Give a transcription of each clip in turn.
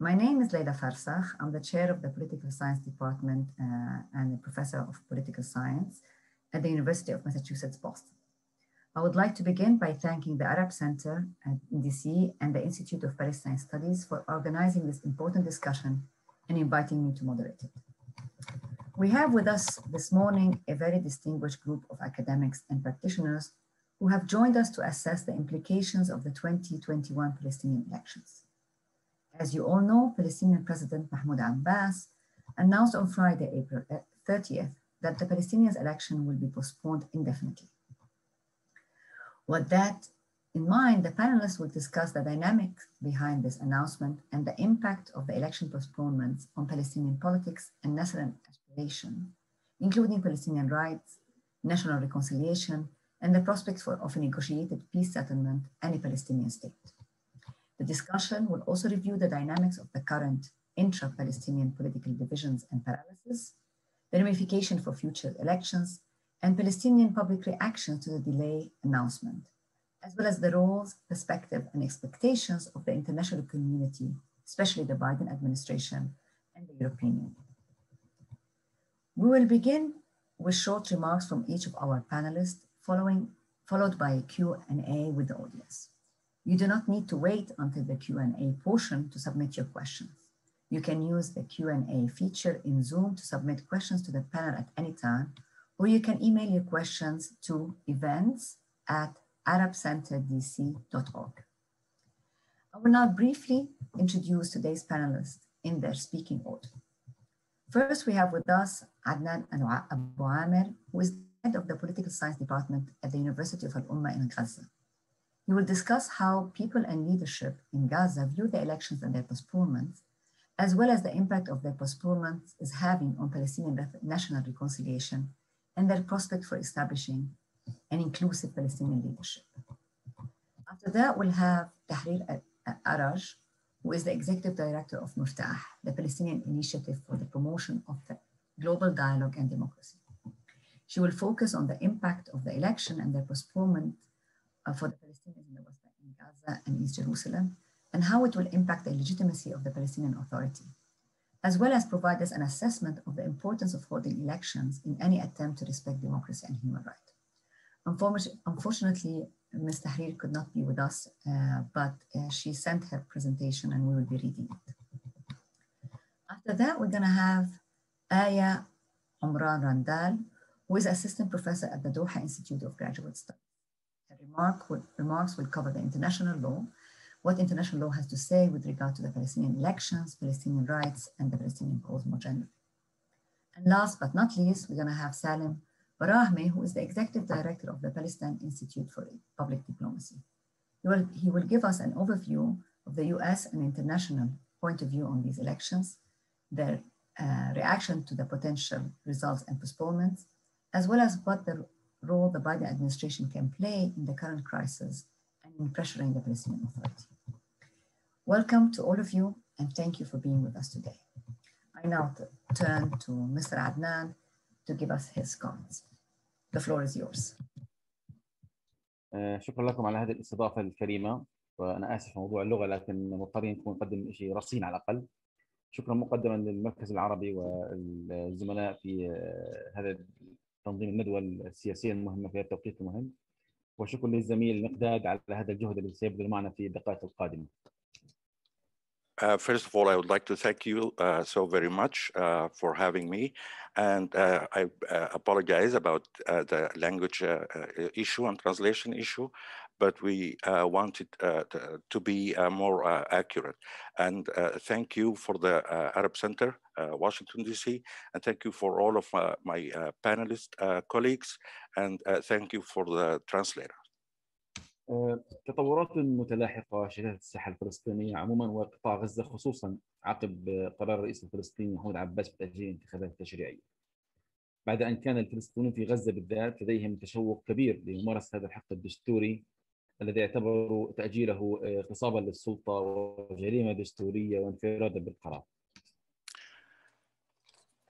My name is Leila Farsakh. I'm the chair of the Political Science Department uh, and a professor of political science at the University of Massachusetts, Boston. I would like to begin by thanking the Arab Center at DC and the Institute of Palestine Studies for organizing this important discussion and inviting me to moderate it. We have with us this morning a very distinguished group of academics and practitioners who have joined us to assess the implications of the 2021 Palestinian elections. As you all know, Palestinian President Mahmoud Abbas announced on Friday, April 30th, uh, that the Palestinians' election will be postponed indefinitely. With that in mind, the panelists will discuss the dynamics behind this announcement and the impact of the election postponements on Palestinian politics and national aspiration, including Palestinian rights, national reconciliation, and the prospects for, of a negotiated peace settlement and a Palestinian state. The discussion will also review the dynamics of the current intra-Palestinian political divisions and paralysis, the ramification for future elections, and Palestinian public reaction to the delay announcement, as well as the roles, perspective, and expectations of the international community, especially the Biden administration and the European Union. We will begin with short remarks from each of our panelists, following, followed by a Q&A with the audience. You do not need to wait until the Q&A portion to submit your questions. You can use the Q&A feature in Zoom to submit questions to the panel at any time, or you can email your questions to events at arabcenterdc.org. I will now briefly introduce today's panelists in their speaking order. First, we have with us Adnan Abu Amir, who is head of the political science department at the University of Al-Ummah in Gaza. We will discuss how people and leadership in Gaza view the elections and their postponements, as well as the impact of their postponements is having on Palestinian national reconciliation and their prospect for establishing an inclusive Palestinian leadership. After that, we'll have Tahrir Araj, who is the executive director of MIFTAH, the Palestinian Initiative for the Promotion of the Global Dialogue and Democracy. She will focus on the impact of the election and their postponement for the Palestinians in the West Bank, Gaza and East Jerusalem, and how it will impact the legitimacy of the Palestinian Authority, as well as provide us an assessment of the importance of holding elections in any attempt to respect democracy and human rights. Unfortunately, Ms. Tahrir could not be with us, uh, but uh, she sent her presentation and we will be reading it. After that, we're gonna have Aya Omran Randal, who is assistant professor at the Doha Institute of Graduate Studies remark will, remarks will cover the international law, what international law has to say with regard to the Palestinian elections, Palestinian rights, and the Palestinian cause more generally. And last but not least, we're going to have Salem Barahmeh, who is the executive director of the Palestine Institute for Public Diplomacy. He will, he will give us an overview of the US and international point of view on these elections, their uh, reaction to the potential results and postponements, as well as what the role the Biden administration can play in the current crisis and in pressuring the Palestinian Authority. Welcome to all of you and thank you for being with us today. I now turn to Mr. Adnan to give us his comments. The floor is yours. شكرا لكم على هذه الاستضافة الكريمة وأنا آسف موضوع اللغة لكن مضطرين نكون نقدم شيء رصين على الأقل شكرا مقدما للمركز العربي والزملاء في هذا تنظيم الندوة السياسية المهمة في التوقيت المهم وشكرا للزميل المقداد على هذا الجهد الذي سيبذل معنا في الدقائق القادمة. Uh, first of all, I would like to thank you uh, so very much uh, for having me. And uh, I uh, apologize about uh, the language issue and translation issue but we want uh, to, to, be more accurate. And thank you for the Arab Center, Washington, D.C., and thank you for all of my panelist colleagues, and thank you for the translator. تطورات متلاحقة شهدت الساحة الفلسطينية عموما وقطاع غزة خصوصا عقب قرار الرئيس الفلسطيني محمود عباس بتأجيل الانتخابات التشريعية. بعد أن كان الفلسطينيون في غزة بالذات لديهم تشوق كبير لممارسة هذا الحق الدستوري الذي اعتبروا تأجيله اغتصابا للسلطة وجريمة دستورية وانفرادا بالقرار.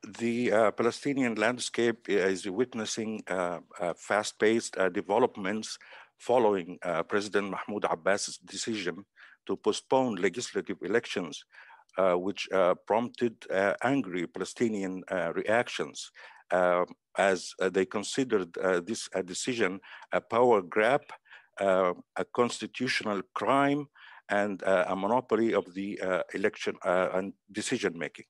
The uh, Palestinian landscape is witnessing uh, uh, fast-paced developments following President Mahmoud Abbas's decision to postpone legislative elections uh, which uh, prompted uh, angry Palestinian uh, reactions uh, as uh, they considered uh, this decision a power grab, uh, a constitutional crime, and uh, a monopoly of the uh, election uh, and decision making.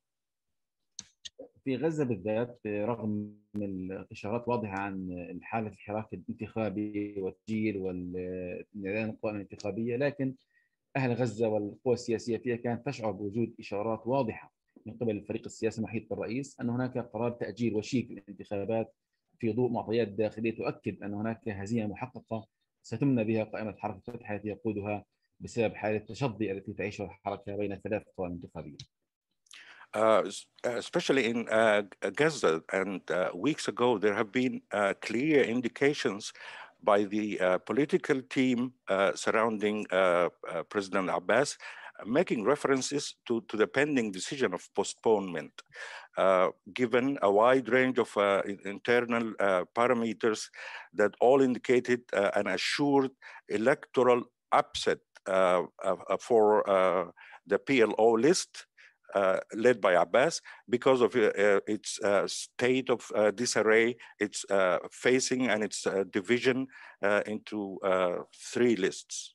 في غزة بالذات رغم الإشارات واضحة عن حالة الحراك الانتخابي والتسجيل والإعلان القوائم الانتخابية لكن أهل غزة والقوى السياسية فيها كانت تشعر بوجود إشارات واضحة من قبل الفريق السياسي المحيط بالرئيس أن هناك قرار تأجيل وشيك للانتخابات في ضوء معطيات داخلية تؤكد أن هناك هزيمة محققة ستمنى بها قائمة حركة الفتح التي يقودها بسبب حالة التشظي التي تعيشها الحركة بين ثلاث قوائم انتخابية. Uh, s- especially in uh, Gaza. And uh, weeks ago, there have been uh, clear indications by the uh, political team uh, surrounding uh, uh, President Abbas, uh, making references to, to the pending decision of postponement. Uh, given a wide range of uh, internal uh, parameters that all indicated uh, an assured electoral upset uh, uh, uh, for uh, the PLO list, uh, led by Abbas because of uh, uh, its uh, state of uh, disarray, its uh, facing and its uh, division uh, into uh, three lists.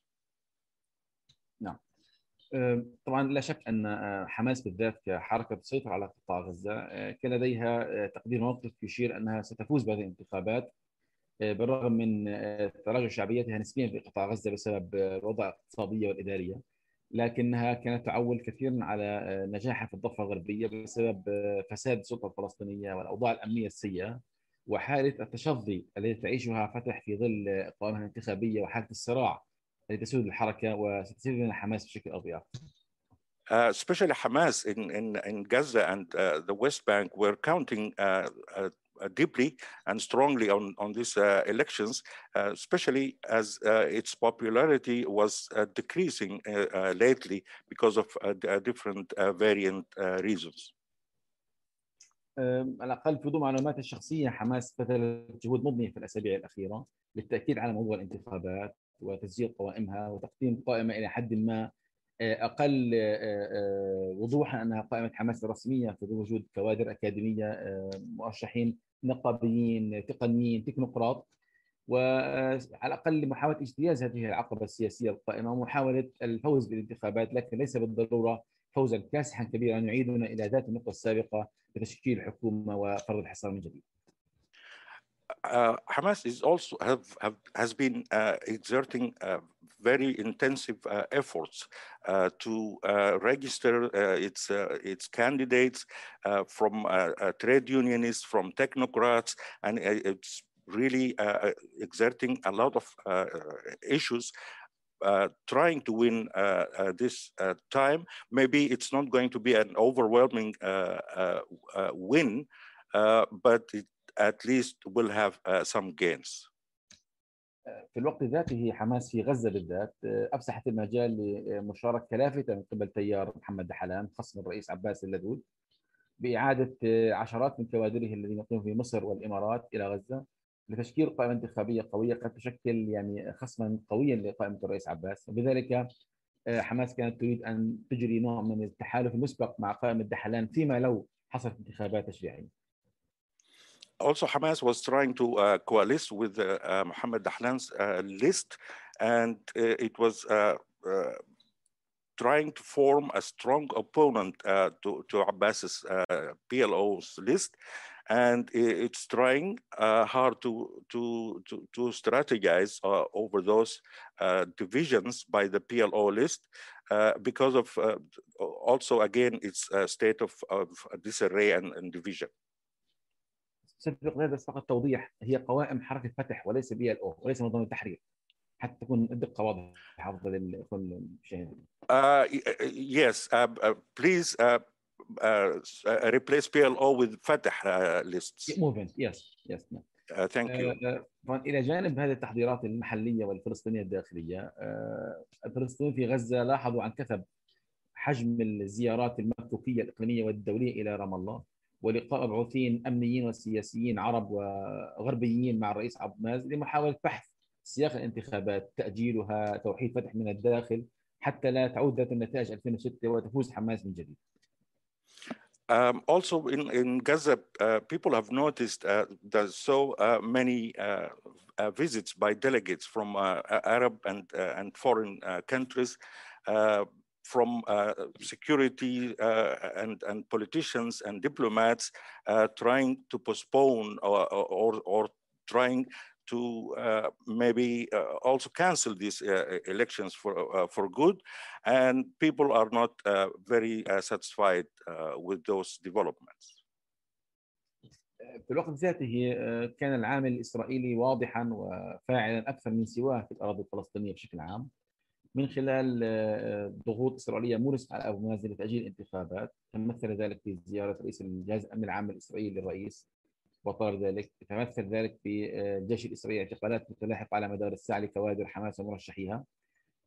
آه، طبعا لا شك أن آه، حماس بالذات كحركة تسيطر على قطاع غزة آه، كان لديها تقدير موقف يشير أنها ستفوز بهذه الانتخابات بالرغم من تراجع شعبيتها نسبيا في قطاع غزة بسبب الوضع الاقتصاديه والاداريه لكنها كانت تعول كثيرا على آه، نجاحها في الضفة الغربية بسبب آه، فساد السلطة الفلسطينية والأوضاع الأمنية السيئة وحالة التشظي التي تعيشها فتح في ظل قوائمها الانتخابية وحالة الصراع التي تسود الحركة وستسير لنا حماس بشكل باخر. Uh, especially Hamas in, in, in Gaza and uh, the West Bank were counting uh, uh, deeply and strongly on, on these uh, elections, uh, especially as uh, its popularity was decreasing lately because of different variant reasons. على الأقل في ضوء معلوماتي الشخصية حماس بذلت جهود مضنية في الأسابيع الأخيرة للتأكيد على موضوع الانتخابات وتسجيل قوائمها وتقديم قائمة إلى حد ما آه، أقل آه، آه، وضوحا أنها قائمة حماس الرسميه في وجود كوادر أكاديمية مرشحين نقابيين تقنيين تكنوقراط وعلى الأقل لمحاولة اجتياز هذه العقبة السياسية القائمة ومحاولة الفوز بالانتخابات لكن ليس بالضرورة فوزا كاسحا كبيرا يعيدنا إلى ذات النقطة السابقة بتشكيل حكومة وفرض الحصار من جديد. uh, Hamas is also have, have has been uh, exerting uh, very intensive uh, efforts uh, to uh, register uh, its uh, its candidates from trade unionists, from technocrats, and it's really exerting a lot of issues. Uh, trying to win uh, uh, this time, maybe it's not going to be an overwhelming win, but it at least will have some gains. في الوقت ذاته حماس في غزة بالذات آه، أفسحت المجال لمشاركة لافته من قبل تيار محمد دحلان خصم الرئيس عباس اللدود بإعادة آه، عشرات من كوادره الذين يقيمون في مصر والإمارات إلى غزة لتشكيل قائمة انتخابية قوية قد تشكل يعني خصما قويا لقائمة الرئيس عباس وبذلك آه، حماس كانت تريد أن تجري نوع من التحالف المسبق مع قائمة دحلان فيما لو حصلت انتخابات تشريعيه. Also, Hamas was trying to uh, coalesce with uh, uh, Mohammed Dahlan's uh, list, and uh, it was uh, trying to form a strong opponent to, to Abbas's PLO's list. And it's trying hard to, to, to, to strategize over those divisions by the PLO list because of also, again, its state of, of disarray and, and division. سبق هذا فقط توضيح هي قوائم حركة فتح وليس بي ال أو وليس منظمه التحرير حتى تكون الدقة واضحة افضل للاخوه المشاهدين. Uh, yes, uh, uh, please uh, uh, s- uh, replace PLO with Fatah uh, lists. يس يس Uh, thank you. طبعا إلى جانب هذه التحضيرات المحلية والفلسطينية الداخلية الفلسطينيين في غزة لاحظوا عن كثب حجم الزيارات المكوكيه الإقليمية والدولية إلى رام الله ولقاء مبعوثين أمنيين وسياسيين عرب وغربيين مع الرئيس عبد الماز لمحاولة بحث سياق الانتخابات تأجيلها توحيد فتح من الداخل حتى لا تعود ذات النتائج 2006 وتفوز حماس من جديد. Um, also in, in Gaza, uh, people have noticed uh, there's so uh, many visits by delegates from Arab and, and foreign countries from uh, security uh, and, and politicians and diplomats uh, trying to postpone or, or, or trying to uh, maybe uh, also cancel these uh, elections for, for good. And people are not very satisfied with those developments. في الوقت ذاته كان العامل الإسرائيلي واضحا وفاعلا أكثر من سواه في الأراضي الفلسطينية بشكل عام من خلال ضغوط إسرائيلية مورست على أبو مازن لتأجيل الانتخابات تمثل ذلك في زيارة رئيس الجهاز الأمن العام الإسرائيلي للرئيس وطار ذلك يتمثل ذلك في الجيش الإسرائيلي اعتقالات متلاحقة على مدار الساعة لكوادر حماس ومرشحيها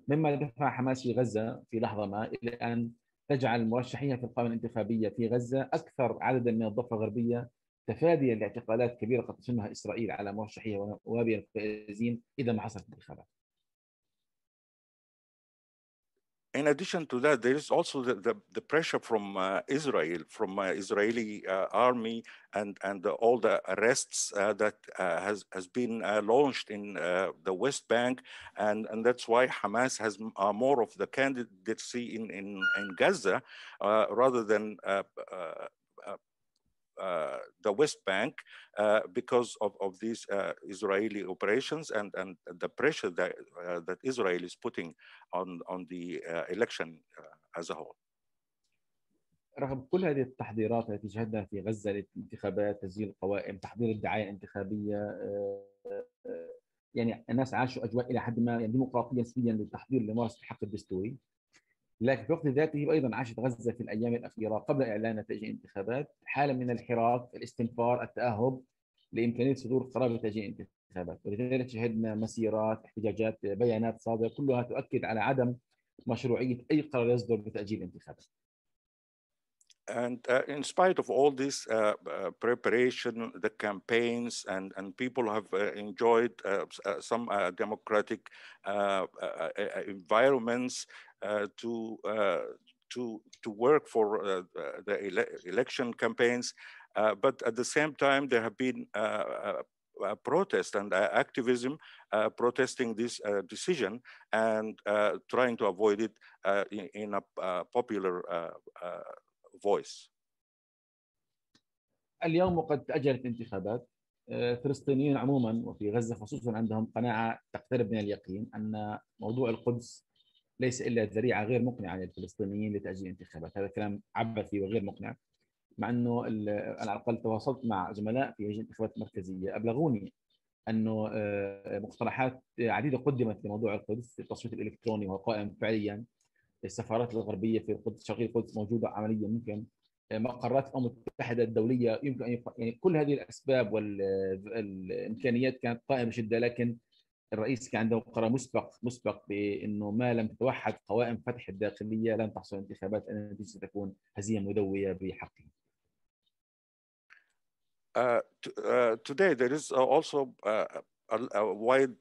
مما دفع حماس في غزة في لحظة ما إلى أن تجعل مرشحيها في القائمة الانتخابية في غزة أكثر عددا من الضفة الغربية تفاديا لاعتقالات كبيرة قد تشنها إسرائيل على مرشحيها ونوابها الفائزين إذا ما حصلت انتخابات. In addition to that, there is also the, the, the pressure from uh, Israel, from uh, Israeli uh, army and, and all the arrests uh, that uh, has, has been uh, launched in the West Bank. And, and that's why Hamas has more of the candidacy in, in, in Gaza rather than the West Bank uh, because of, of these uh, Israeli operations and, and the pressure that, that Israel is putting on, on the election as a whole. رغم كل هذه التحضيرات التي شهدنا في غزة للانتخابات، تسجيل القوائم، تحضير الدعاية الانتخابية يعني الناس عاشوا أجواء إلى حد ما يعني ديمقراطيه نسبيا للتحضير لممارسه الحق الدستوري. لكن في وقت ذاته أيضا عاشت غزة في الأيام الأخيرة قبل إعلان نتائج الانتخابات حالة من الحراك، الاستنفار، التأهب لإمكانية صدور قرار بتاجيل الانتخابات، ولذلك شهدنا مسيرات، احتجاجات، بيانات صادره كلها تؤكد على عدم مشروعية أي قرار يصدر بتاجيل الانتخابات. And uh, in spite of all this uh, uh, preparation, the campaigns, and, and people have enjoyed some democratic environments to, to, to work for uh, the ele election campaigns. Uh, but at the same time, there have been uh, uh protest and uh, activism uh, protesting this decision and trying to avoid it in, in, a popular voice. اليوم وقد تأجلت الانتخابات الفلسطينيين عموما وفي غزة خصوصا عندهم قناعة تقترب من اليقين أن موضوع القدس ليس إلا ذريعة غير مقنعة للفلسطينيين لتأجيل الانتخابات هذا كلام عبثي وغير مقنع مع أنا على الأقل تواصلت مع زملاء في لجنة الانتخابات المركزية. أبلغوني أنه مقترحات عديدة قدمت لموضوع القدس التصويت الإلكتروني وهو قائم فعليا. السفارات الغربية في القدس شرقي القدس موجودة عمليا ممكن مقرات الامم المتحدة الدولية يمكن أن يعني كل هذه الأسباب والإمكانيات كانت قائمه بشده لكن الرئيس كان عنده قرار مسبق مسبق بأنه ما لم تتوحد قوائم فتح الداخلية لن تحصل انتخابات النتيجة ستكون هزيمة مدوية بحقه. Uh, uh, today there is also uh, a, a, wide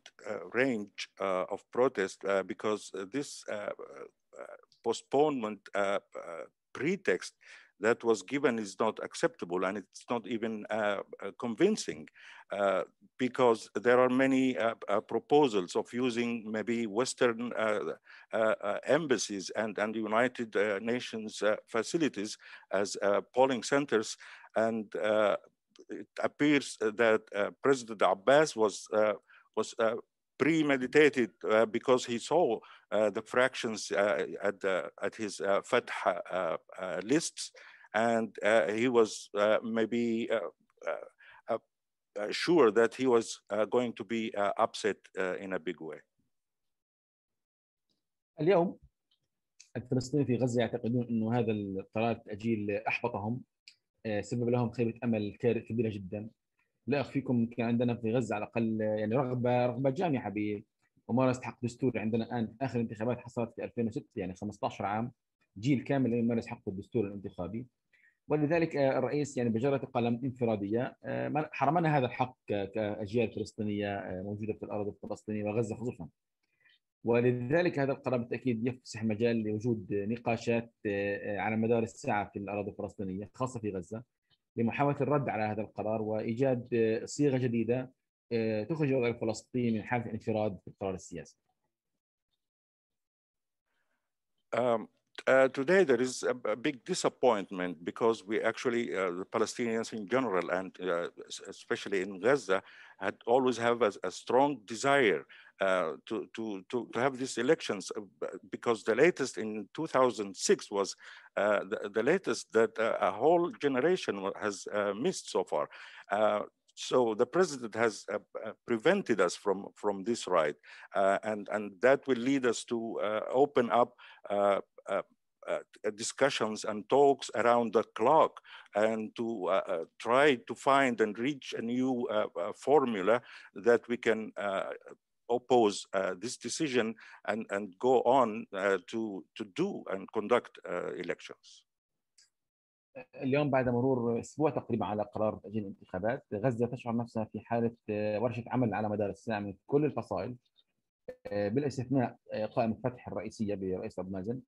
range of protest because this postponement uh, uh, pretext that was given is not acceptable and it's not even uh, uh convincing uh, because there are many uh, proposals of using maybe Western embassies and, and United Nations facilities as polling centers. And it appears that President Abbas was was premeditated uh, because he saw uh, the fractions uh, at, the, at his uh, Fatah uh, uh, lists, and he was maybe sure that he was going to be upset in a big way. اليوم الفلسطينيين في غزه يعتقدون انه هذا الطلال الاجيل احبطهم سبب لهم خيبه امل كبيره جدا لا اخفيكم كان عندنا في غزة على الأقل يعني رغبة رغبة جامحه بممارسه حق دستوري عندنا الآن. آخر انتخابات حصلت في 2006 يعني 15 عام جيل كامل يمارس حقه الدستوري الانتخابي. ولذلك الرئيس يعني بجرة قلم انفرادية حرمنا هذا الحق كأجيال فلسطينية موجودة في الأرض الفلسطينية وغزة خصوصا. ولذلك هذا القرار بالتأكيد يفسح مجال لوجود نقاشات على مدار الساعة في الأراضي الفلسطينية خاصة في غزة. لمحاولة الرد على هذا القرار وإيجاد صيغة جديدة تخرج الوضع الفلسطيني من حالة الانفراد في القرار السياسي. Uh, today there is a, a, big disappointment because we actually, uh, the Palestinians in general and uh, especially in Gaza, had always have a, a strong desire uh, to, to, to, to have these elections because the latest in 2006 was uh, the, the latest that uh, a whole generation has missed so far. So the president has uh, prevented us from, from this right. Uh, and, and that will lead us to uh, open up discussions and talks around the clock and to try to find and reach a new formula that we can oppose uh, this decision and, and go on uh, to, to do and conduct uh, elections. اليوم بعد مرور اسبوع تقريبا على قرار تاجيل الانتخابات غزه تشعر نفسها في حاله ورشه عمل على مدار الساعه من كل الفصائل بالاستثناء قائمه فتح الرئيسيه برئيس ابو مازن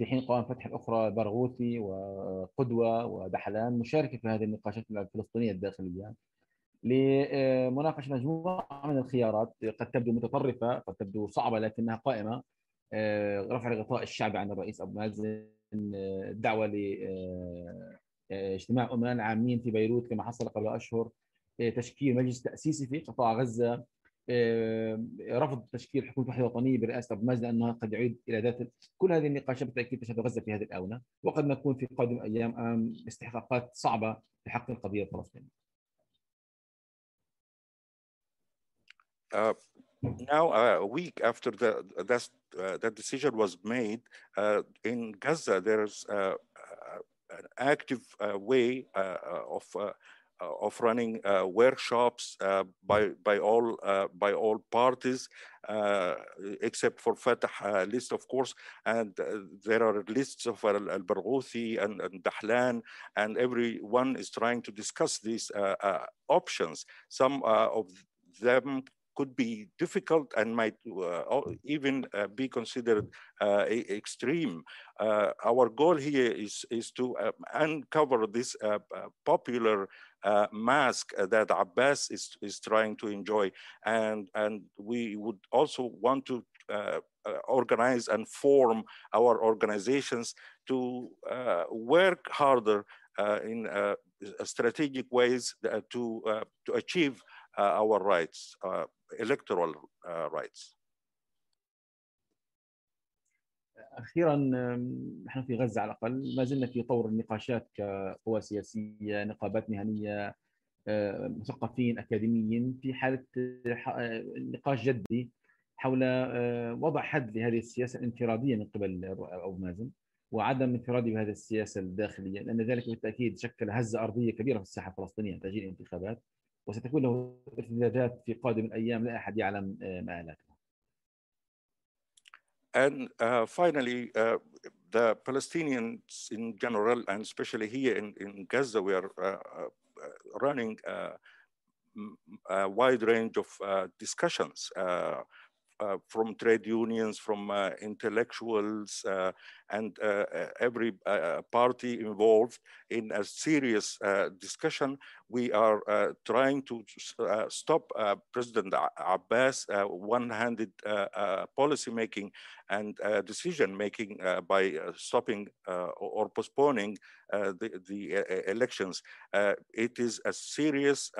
في حين قوائم فتح الاخرى برغوثي وقدوة ودحلان مشاركة في هذه النقاشات الفلسطينية الداخلية لمناقشة مجموعة من الخيارات قد تبدو متطرفة قد تبدو صعبة لكنها قائمة. رفع الغطاء الشعبي عن الرئيس أبو مازن الدعوه لاجتماع امناء عامين في بيروت كما حصل قبل أشهر تشكيل مجلس تأسيسي في قطاع غزة. رفض تشكيل حكومة وحدة وطنية برئاسة أبو مازن لانها قد يعيد إلى ذات كل هذه النقاشات بالتاكيد تشهد غزة في هذه الآونة وقد نكون في قادم الأيام أمام استحقاقات صعبة في حق القضية الفلسطينية. Uh, now, uh, a week after the, that, uh, that decision was made, in Gaza, there's an active way of of running uh, workshops uh, by by all uh, by all parties except for Fatah list of course and there are lists of Al Barghouthi and, and Dahlan and everyone is trying to discuss these options some of them could be difficult and might uh, even uh, be considered uh, extreme. our goal here is, is to uncover this popular mask that Abbas is, is trying to enjoy. And, and we would also want to uh, uh organize and form our organizations to uh, work harder uh, in uh, strategic ways uh, to, to achieve our rights, electoral rights. أخيرا نحن في غزة على الأقل ما زلنا في طور النقاشات كقوى سياسية نقابات مهنية مثقفين أكاديميين في حالة نقاش جدي حول وضع حد لهذه السياسة الانفرادية من قبل ابو مازن وعدم انفراده بهذه السياسة الداخلية لأن ذلك بالتأكيد شكل هزة أرضية كبيرة في الساحة الفلسطينية تاجيل الانتخابات وستكون له ارتدادات في قادم الأيام لا أحد يعلم مآلاتها. And uh, finally, uh, the Palestinians in general, and especially here in, in Gaza, we are uh, running a wide range of discussions uh, Uh, from trade unions, from uh, intellectuals, uh, and uh, uh, every party involved in a serious discussion. We are trying to stop President Abbas' one-handed policy making and decision making by stopping or postponing the, the elections. it is a serious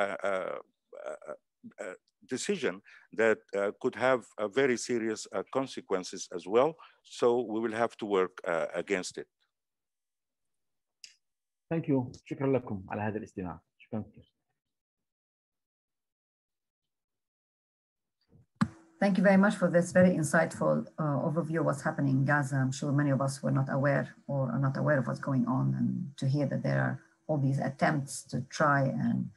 decision that uh, could have uh, very serious uh, consequences as well. So we will have to work against it. Thank you. شكرا لكم على هذا الاستماع. شكرا كثير. Thank you very much for this very insightful uh, overview of what's happening in Gaza. I'm sure many of us were not aware or are not aware of what's going on and to hear that there are all these attempts to try and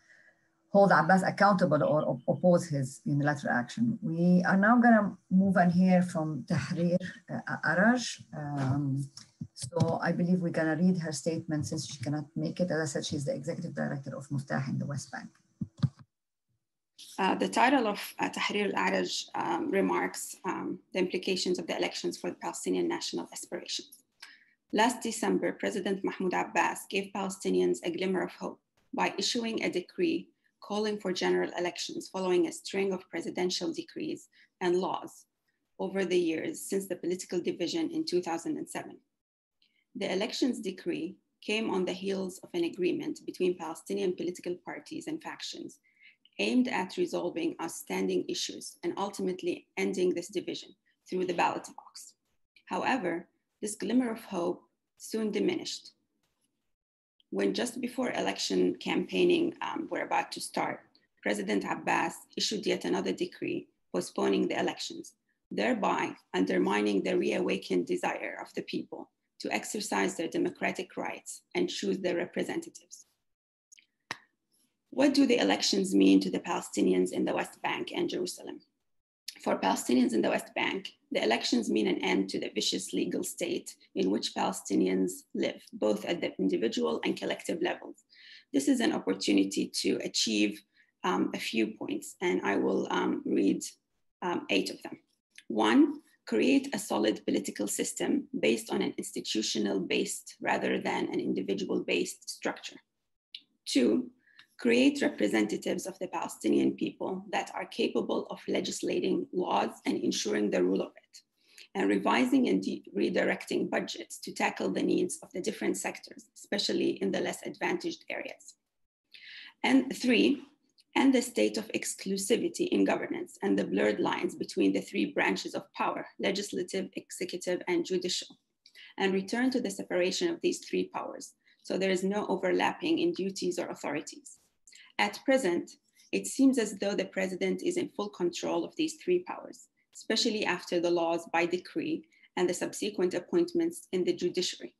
hold Abbas accountable or oppose his unilateral action. We are now going to move on here from Tahrir uh, Araj. Um, so I believe we're going to read her statement since she cannot make it. As I said, she's the executive director of MIFTAH in the West Bank. Uh, the title of uh, Tahrir al-A'raj um, remarks um, the implications of the elections for the Palestinian national aspirations. Last December, President Mahmoud Abbas gave Palestinians a glimmer of hope by issuing a decree calling for general elections following a string of presidential decrees and laws over the years since the political division in 2007. The elections decree came on the heels of an agreement between Palestinian political parties and factions aimed at resolving outstanding issues and ultimately ending this division through the ballot box. However, this glimmer of hope soon diminished when just before election campaigning um, were about to start, President Abbas issued yet another decree postponing the elections, thereby undermining the reawakened desire of the people to exercise their democratic rights and choose their representatives. What do the elections mean to the Palestinians in the West Bank and Jerusalem? For Palestinians in the West Bank, the elections mean an end to the vicious legal state in which Palestinians live, both at the individual and collective levels. This is an opportunity to achieve um, a few points, and I will um, read um, eight of them. One, create a solid political system based on an institutional based rather than an individual based structure. Two, create representatives of the Palestinian people that are capable of legislating laws and ensuring the rule of it, and revising and redirecting budgets to tackle the needs of the different sectors, especially in the less advantaged areas. And three, end the state of exclusivity in governance and the blurred lines between the three branches of power, legislative, executive, and judicial, and return to the separation of these three powers, so there is no overlapping in duties or authorities. At present, it seems as though the president is in full control of these three powers, especially after the laws by decree and the subsequent appointments in the judiciary.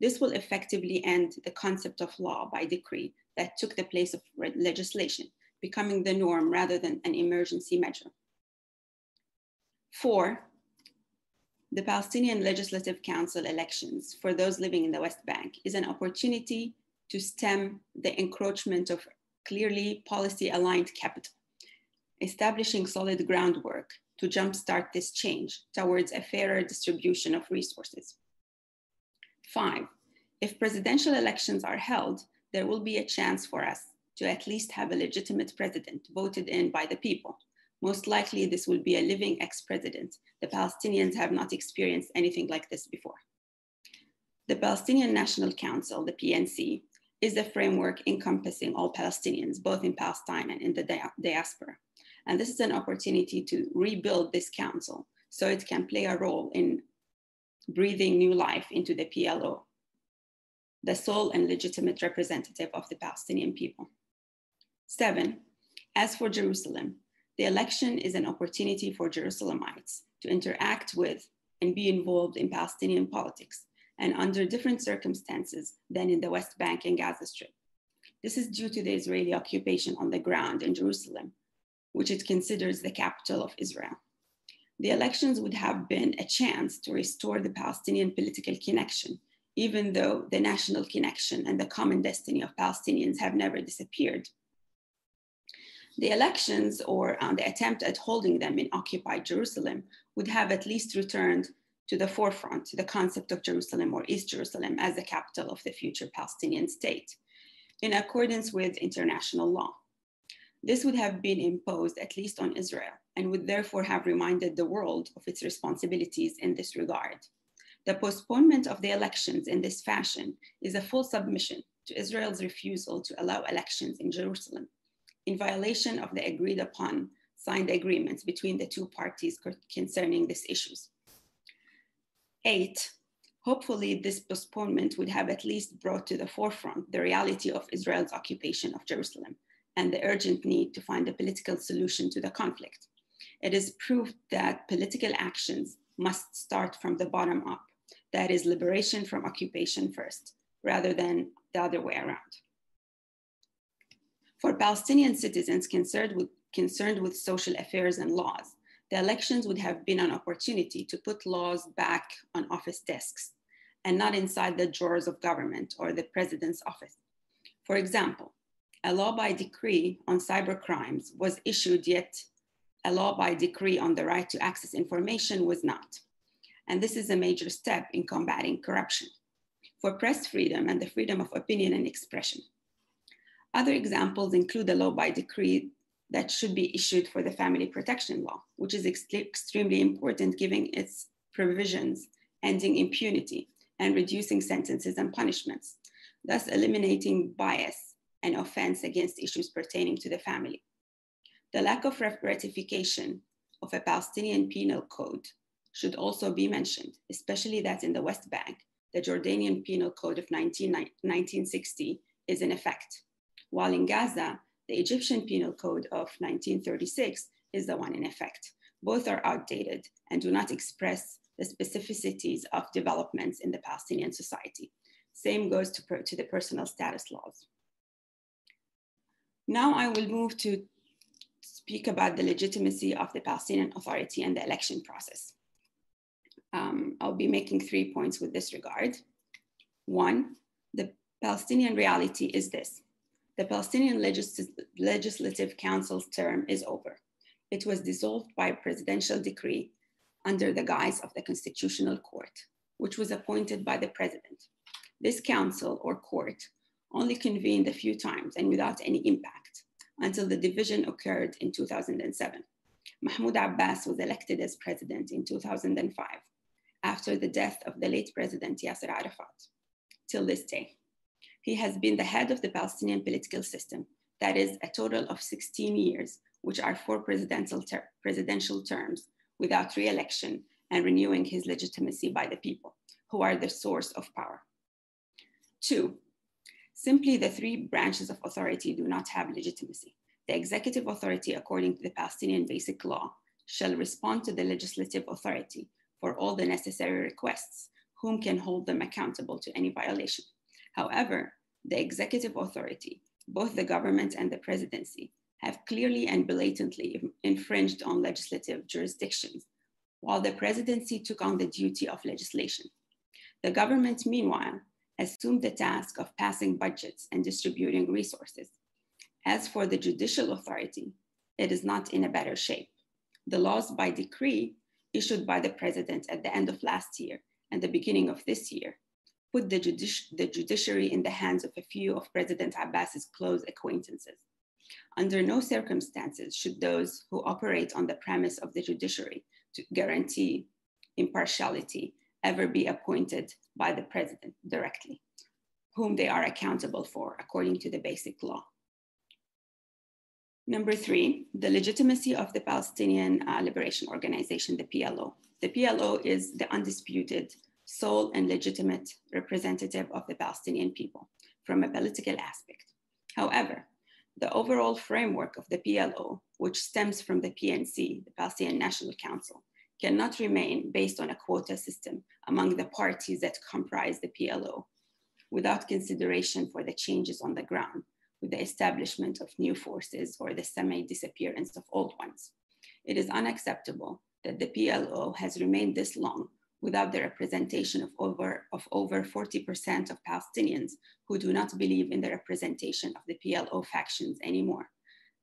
This will effectively end the concept of law by decree that took the place of legislation, becoming the norm rather than an emergency measure. Four, the Palestinian Legislative Council elections for those living in the West Bank is an opportunity to stem the encroachment of clearly policy aligned capital, establishing solid groundwork to jumpstart this change towards a fairer distribution of resources. Five, if presidential elections are held, there will be a chance for us to at least have a legitimate president voted in by the people. Most likely, this will be a living ex president. The Palestinians have not experienced anything like this before. The Palestinian National Council, the PNC, is the framework encompassing all Palestinians, both in Palestine and in the diaspora. And this is an opportunity to rebuild this council so it can play a role in breathing new life into the PLO, the sole and legitimate representative of the Palestinian people. Seven, as for Jerusalem, the election is an opportunity for Jerusalemites to interact with and be involved in Palestinian politics and under different circumstances than in the West Bank and Gaza Strip. This is due to the Israeli occupation on the ground in Jerusalem, which it considers the capital of Israel. The elections would have been a chance to restore the Palestinian political connection, even though the national connection and the common destiny of Palestinians have never disappeared. The elections or uh, the attempt at holding them in occupied Jerusalem would have at least returned to the forefront the concept of Jerusalem or East Jerusalem as the capital of the future Palestinian state, in accordance with international law. This would have been imposed at least on Israel and would therefore have reminded the world of its responsibilities in this regard. The postponement of the elections in this fashion is a full submission to Israel's refusal to allow elections in Jerusalem, in violation of the agreed upon signed agreements between the two parties concerning these issues. Eight, hopefully this postponement would have at least brought to the forefront the reality of Israel's occupation of Jerusalem and the urgent need to find a political solution to the conflict. It is proof that political actions must start from the bottom up, that is, liberation from occupation first, rather than the other way around. For Palestinian citizens concerned with, concerned with social affairs and laws, the elections would have been an opportunity to put laws back on office desks and not inside the drawers of government or the president's office. For example, a law by decree on cyber crimes was issued, yet a law by decree on the right to access information was not. And this is a major step in combating corruption for press freedom and the freedom of opinion and expression. Other examples include a law by decree that should be issued for the family protection law, which is ex extremely important given its provisions ending impunity and reducing sentences and punishments, thus eliminating bias and offense against issues pertaining to the family. The lack of ratification of a Palestinian penal code should also be mentioned, especially that in the West Bank, the Jordanian Penal Code of 19, 1960 is in effect, while in Gaza, the Egyptian Penal Code of 1936 is the one in effect. Both are outdated and do not express the specificities of developments in the Palestinian society. Same goes to, per, to the personal status laws. Now I will move to speak about the legitimacy of the Palestinian Authority and the election process. Um, I'll be making three points with this regard. One, the Palestinian reality is this. The Palestinian Legis Legislative Council's term is over. It was dissolved by presidential decree under the guise of the Constitutional Court, which was appointed by the president. This council or court only convened a few times and without any impact until the division occurred in 2007. Mahmoud Abbas was elected as president in 2005 after the death of the late president Yasser Arafat. Till this day, he has been the head of the Palestinian political system, that is a total of 16 years, which are four presidential, ter presidential terms without re-election and renewing his legitimacy by the people, who are the source of power. Two, simply the three branches of authority do not have legitimacy. The executive authority, according to the Palestinian Basic Law, shall respond to the legislative authority for all the necessary requests, whom can hold them accountable to any violation. However, the executive authority, both the government and the presidency, have clearly and blatantly infringed on legislative jurisdictions, while the presidency took on the duty of legislation. The government, meanwhile, assumed the task of passing budgets and distributing resources. As for the judicial authority, it is not in a better shape. The laws by decree issued by the president at the end of last year and the beginning of this year put the, judici the judiciary in the hands of a few of President Abbas's close acquaintances. Under no circumstances should those who operate on the premise of the judiciary to guarantee impartiality ever be appointed by the president directly, whom they are accountable for according to the basic law. Number three, the legitimacy of the Palestinian uh, Liberation Organization, the PLO. The PLO is the undisputed sole and legitimate representative of the Palestinian people from a political aspect. However, the overall framework of the PLO, which stems from the PNC, the Palestinian National Council, cannot remain based on a quota system among the parties that comprise the PLO without consideration for the changes on the ground with the establishment of new forces or the semi-disappearance of old ones. It is unacceptable that the PLO has remained this long without the representation of over, of over 40% of Palestinians who do not believe in the representation of the PLO factions anymore.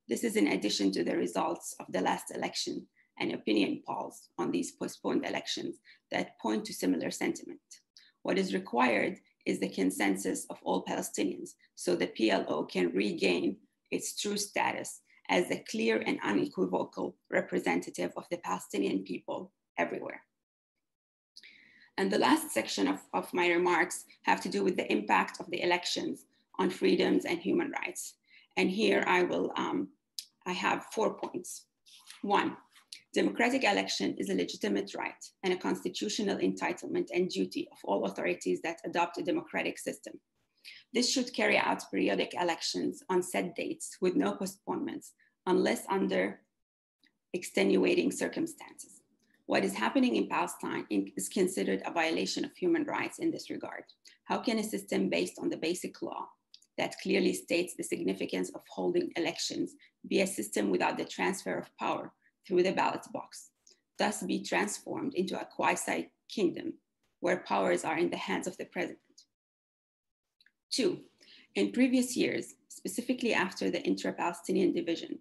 This is in addition to the results of the last election and opinion polls on these postponed elections that point to similar sentiment. What is required is the consensus of all Palestinians so the PLO can regain its true status as a clear and unequivocal representative of the Palestinian people everywhere. And the last section of, of my remarks have to do with the impact of the elections on freedoms and human rights. And here I will, um, I have four points. One, democratic election is a legitimate right and a constitutional entitlement and duty of all authorities that adopt a democratic system. This should carry out periodic elections on set dates with no postponements unless under extenuating circumstances. What is happening in Palestine is considered a violation of human rights in this regard. How can a system based on the basic law that clearly states the significance of holding elections be a system without the transfer of power through the ballot box, thus be transformed into a quasi kingdom where powers are in the hands of the president? Two, in previous years, specifically after the intra-Palestinian division,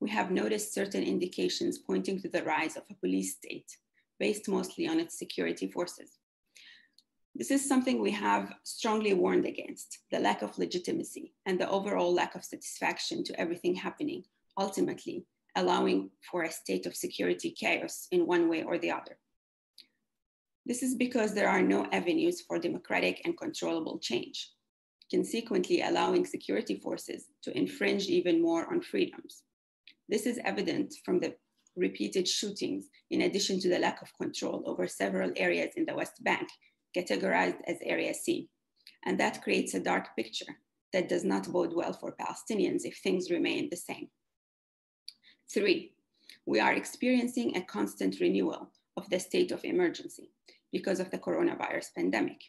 we have noticed certain indications pointing to the rise of a police state based mostly on its security forces. This is something we have strongly warned against, the lack of legitimacy and the overall lack of satisfaction to everything happening, ultimately allowing for a state of security chaos in one way or the other. This is because there are no avenues for democratic and controllable change, consequently allowing security forces to infringe even more on freedoms. This is evident from the repeated shootings, in addition to the lack of control over several areas in the West Bank, categorized as Area C. And that creates a dark picture that does not bode well for Palestinians if things remain the same. Three, we are experiencing a constant renewal of the state of emergency because of the coronavirus pandemic.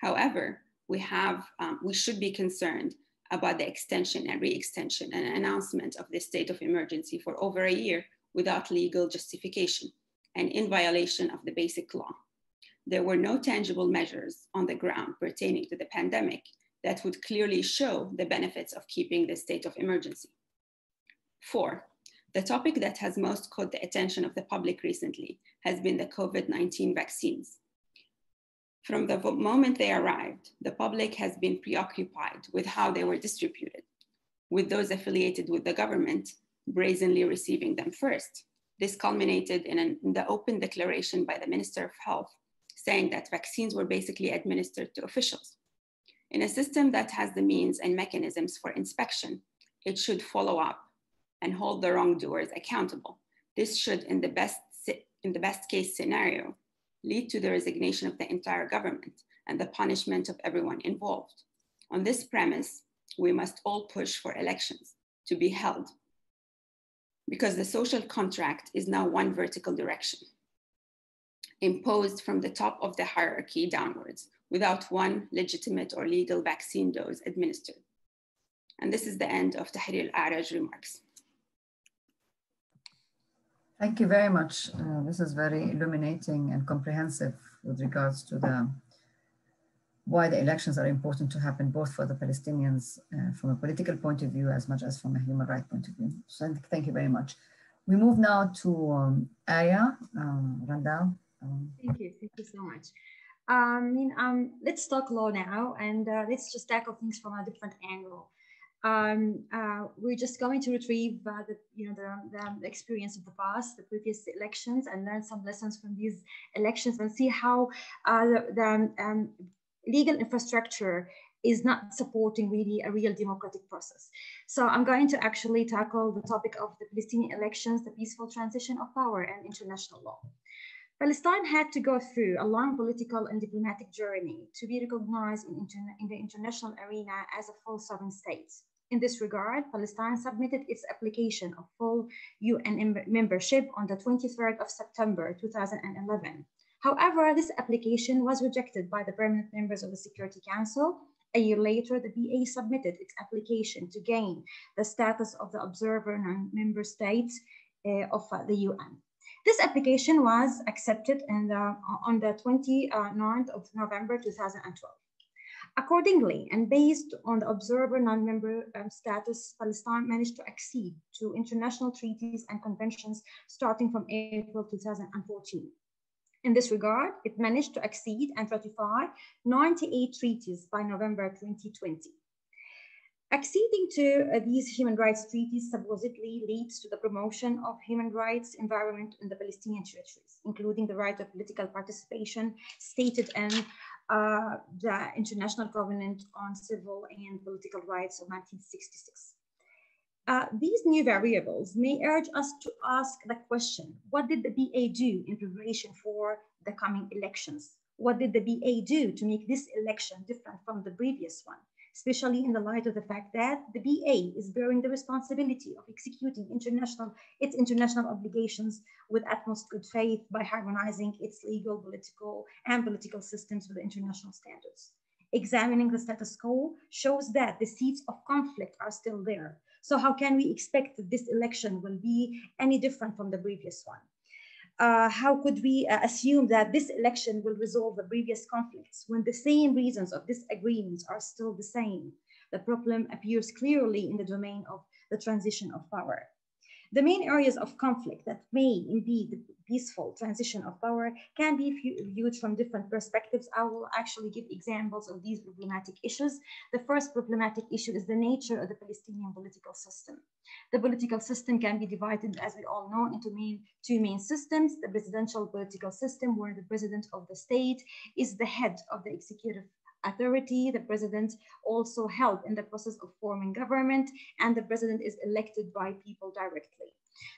However, we have, um, we should be concerned about the extension and re-extension and announcement of the state of emergency for over a year without legal justification and in violation of the basic law. There were no tangible measures on the ground pertaining to the pandemic that would clearly show the benefits of keeping the state of emergency. Four, the topic that has most caught the attention of the public recently has been the COVID-19 vaccines. From the moment they arrived, the public has been preoccupied with how they were distributed, with those affiliated with the government brazenly receiving them first. This culminated in, an, in the open declaration by the Minister of Health saying that vaccines were basically administered to officials. In a system that has the means and mechanisms for inspection, it should follow up and hold the wrongdoers accountable. This should, in the best, in the best case scenario, lead to the resignation of the entire government and the punishment of everyone involved. On this premise, we must all push for elections to be held because the social contract is now one vertical direction, imposed from the top of the hierarchy downwards without one legitimate or legal vaccine dose administered. And this is the end of Tahrir al-A'raj remarks. Thank you very much. Uh, this is very illuminating and comprehensive with regards to the why the elections are important to happen both for the Palestinians uh, from a political point of view as much as from a human rights point of view. So thank you very much. We move now to um, Aya uh, Randall. Um, thank you. Thank you so much. Um, I mean, um, let's talk law now and uh, let's just tackle things from a different angle um, uh, we're just going to retrieve uh, the, you know, the, the, experience of the past, the previous elections, and learn some lessons from these elections and see how uh, the, the um, legal infrastructure is not supporting really a real democratic process. So I'm going to actually tackle the topic of the Palestinian elections, the peaceful transition of power and international law. Palestine had to go through a long political and diplomatic journey to be recognized in, in the international arena as a full sovereign state. In this regard, Palestine submitted its application of full UN membership on the 23rd of September 2011. However, this application was rejected by the permanent members of the Security Council. A year later, the BA submitted its application to gain the status of the observer non-member state uh, of uh, the UN. This application was accepted the, on the 29th of November 2012. Accordingly, and based on the observer non-member um, status, Palestine managed to accede to international treaties and conventions starting from April 2014. In this regard, it managed to accede and ratify 98 treaties by November 2020. Acceding to uh, these human rights treaties supposedly leads to the promotion of human rights environment in the Palestinian territories, including the right of political participation stated in uh, the International Covenant on Civil and Political Rights of 1966. Uh, these new variables may urge us to ask the question, what did the BA do in preparation for the coming elections? What did the BA do to make this election different from the previous one? Especially in the light of the fact that the BA is bearing the responsibility of executing international, its international obligations with utmost good faith by harmonizing its legal, political, and political systems with international standards. Examining the status quo shows that the seeds of conflict are still there. So how can we expect that this election will be any different from the previous one? Uh, how could we uh, assume that this election will resolve the previous conflicts when the same reasons of disagreements are still the same? the problem appears clearly in the domain of the transition of power. The main areas of conflict that may the peaceful transition of power can be viewed from different perspectives. I will actually give examples of these problematic issues. The first problematic issue is the nature of the Palestinian political system. The political system can be divided, as we all know, into main, two main systems. The presidential political system, where the president of the state is the head of the executive authority. The president also help in the process of forming government and the president is elected by people directly.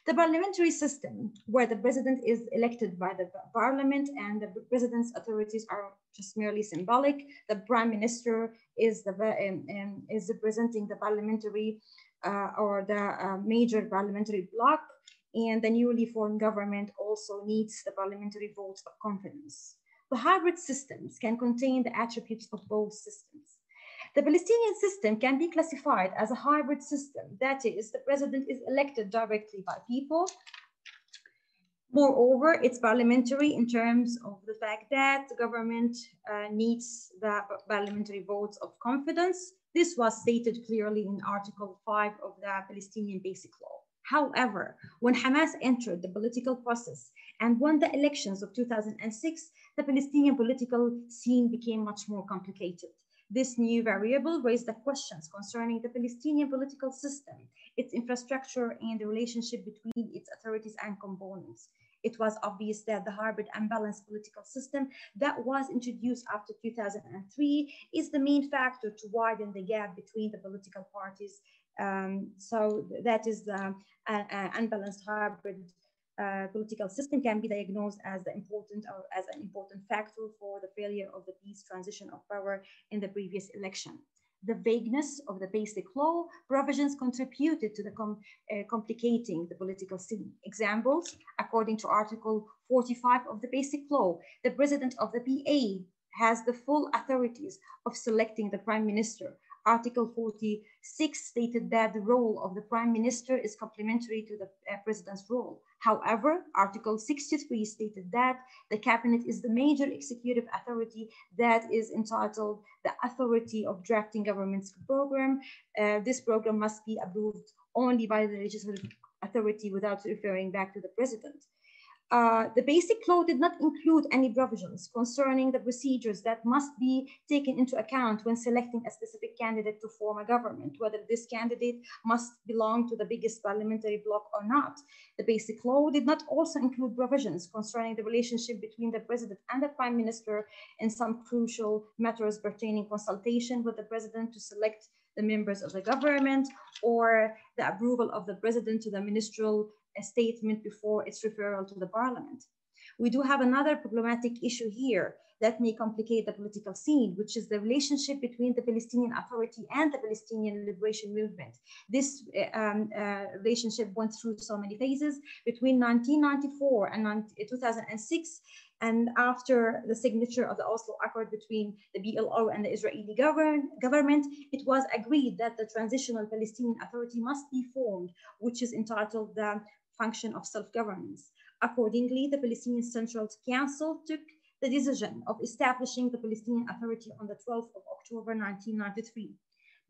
The parliamentary system, where the president is elected by the parliament and the president's authorities are just merely symbolic. The prime minister is, the, um, um, is representing the parliamentary uh, or the uh, major parliamentary bloc and the newly formed government also needs the parliamentary vote of confidence. The hybrid systems can contain the attributes of both systems. The Palestinian system can be classified as a hybrid system. That is, the president is elected directly by people. Moreover, it's parliamentary in terms of the fact that the government uh, needs the parliamentary votes of confidence. This was stated clearly in Article 5 of the Palestinian Basic Law. However, when Hamas entered the political process and won the elections of 2006, the Palestinian political scene became much more complicated. This new variable raised the questions concerning the Palestinian political system, its infrastructure, and the relationship between its authorities and components. It was obvious that the hybrid and balanced political system that was introduced after 2003 is the main factor to widen the gap between the political parties. Um, so that is the uh, uh, unbalanced hybrid uh, political system can be diagnosed as the important or as an important factor for the failure of the peace transition of power in the previous election. The vagueness of the basic law provisions contributed to the com uh, complicating the political scene. Examples, according to Article 45 of the basic law, the president of the PA has the full authorities of selecting the prime minister Article 46 stated that the role of the prime minister is complementary to the uh, president's role. However, Article 63 stated that the cabinet is the major executive authority that is entitled the authority of drafting government's program. Uh, this program must be approved only by the legislative authority without referring back to the president. Uh, the basic law did not include any provisions concerning the procedures that must be taken into account when selecting a specific candidate to form a government, whether this candidate must belong to the biggest parliamentary bloc or not. The basic law did not also include provisions concerning the relationship between the president and the prime minister in some crucial matters pertaining consultation with the president to select the members of the government or the approval of the president to the ministerial a statement before its referral to the parliament. We do have another problematic issue here that may complicate the political scene, which is the relationship between the Palestinian Authority and the Palestinian Liberation Movement. This uh, um, uh, relationship went through so many phases between 1994 and 2006. And after the signature of the Oslo Accord between the PLO and the Israeli govern government, it was agreed that the Transitional Palestinian Authority must be formed, which is entitled the function of self-governance. Accordingly, the Palestinian Central Council took the decision of establishing the Palestinian Authority on the 12th of October 1993.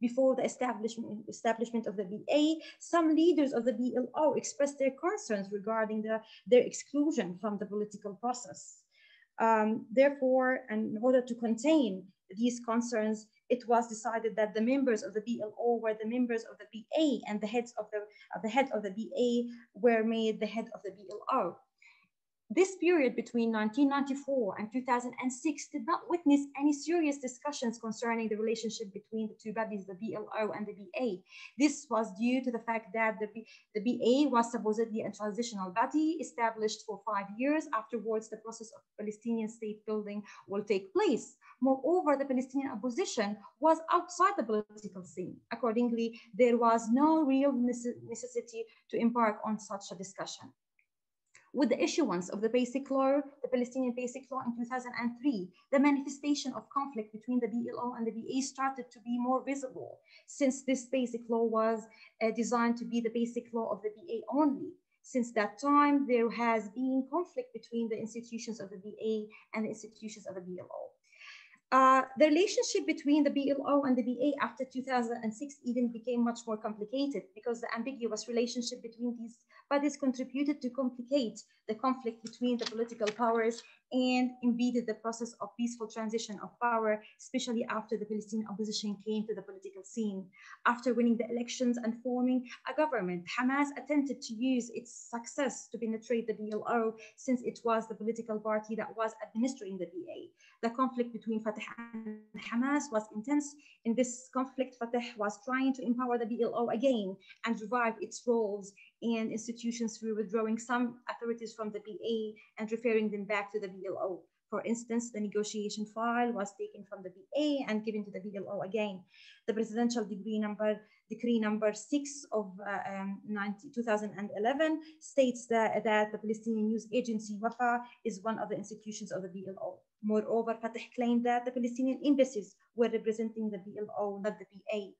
Before the establishment, establishment of the BA, some leaders of the PLO expressed their concerns regarding the, their exclusion from the political process. Um, therefore, in order to contain these concerns, it was decided that the members of the BLO were the members of the BA and the heads of the, of the head of the BA were made the head of the PLO. This period between 1994 and 2006 did not witness any serious discussions concerning the relationship between the two bodies, the BLO and the BA. This was due to the fact that the, B, the BA was supposedly a transitional body established for five years. Afterwards, the process of Palestinian state building will take place. Moreover, the Palestinian opposition was outside the political scene. Accordingly, there was no real necessity to embark on such a discussion. With the issuance of the Basic Law, the Palestinian Basic Law in 2003, the manifestation of conflict between the PLO and the BA started to be more visible since this Basic Law was uh, designed to be the Basic Law of the BA only. Since that time, there has been conflict between the institutions of the BA and the institutions of the PLO. Uh, the relationship between the BLO and the BA after 2006 even became much more complicated because the ambiguous relationship between these bodies contributed to complicate the conflict between the political powers and impeded the process of peaceful transition of power, especially after the Palestinian opposition came to the political scene. After winning the elections and forming a government, Hamas attempted to use its success to penetrate the BLO since it was the political party that was administering the BA. The conflict between Fatah and Hamas was intense. In this conflict, Fatah was trying to empower the BLO again and revive its roles and institutions through withdrawing some authorities from the BA and referring them back to the BLO. For instance, the negotiation file was taken from the BA and given to the BLO again. The presidential decree number decree number six of uh, um, 90, 2011 states that, that the Palestinian News Agency WAFA is one of the institutions of the BLO. Moreover, Fatah claimed that the Palestinian embassies were representing the BLO, not the BA.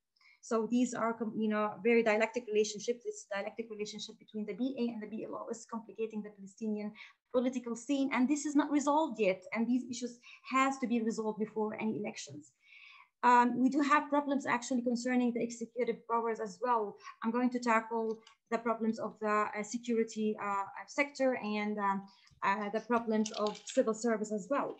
So these are, you know, very dialectic relationships. This dialectic relationship between the BA and the BLO is complicating the Palestinian political scene, and this is not resolved yet. And these issues has to be resolved before any elections. Um, we do have problems actually concerning the executive powers as well. I'm going to tackle the problems of the uh, security uh, sector and um, uh, the problems of civil service as well.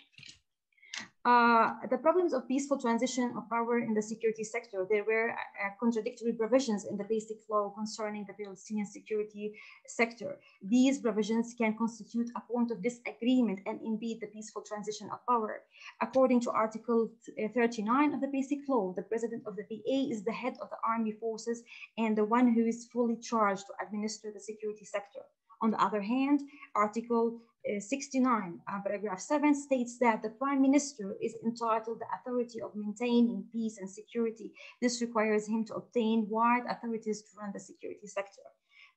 Uh, the problems of peaceful transition of power in the security sector, there were uh, contradictory provisions in the basic law concerning the Palestinian security sector. These provisions can constitute a point of disagreement and impede the peaceful transition of power. According to Article 39 of the basic law, the president of the PA is the head of the army forces and the one who is fully charged to administer the security sector. On the other hand, Article uh, 69, uh, paragraph 7 states that the prime minister is entitled the authority of maintaining peace and security. This requires him to obtain wide authorities to run the security sector.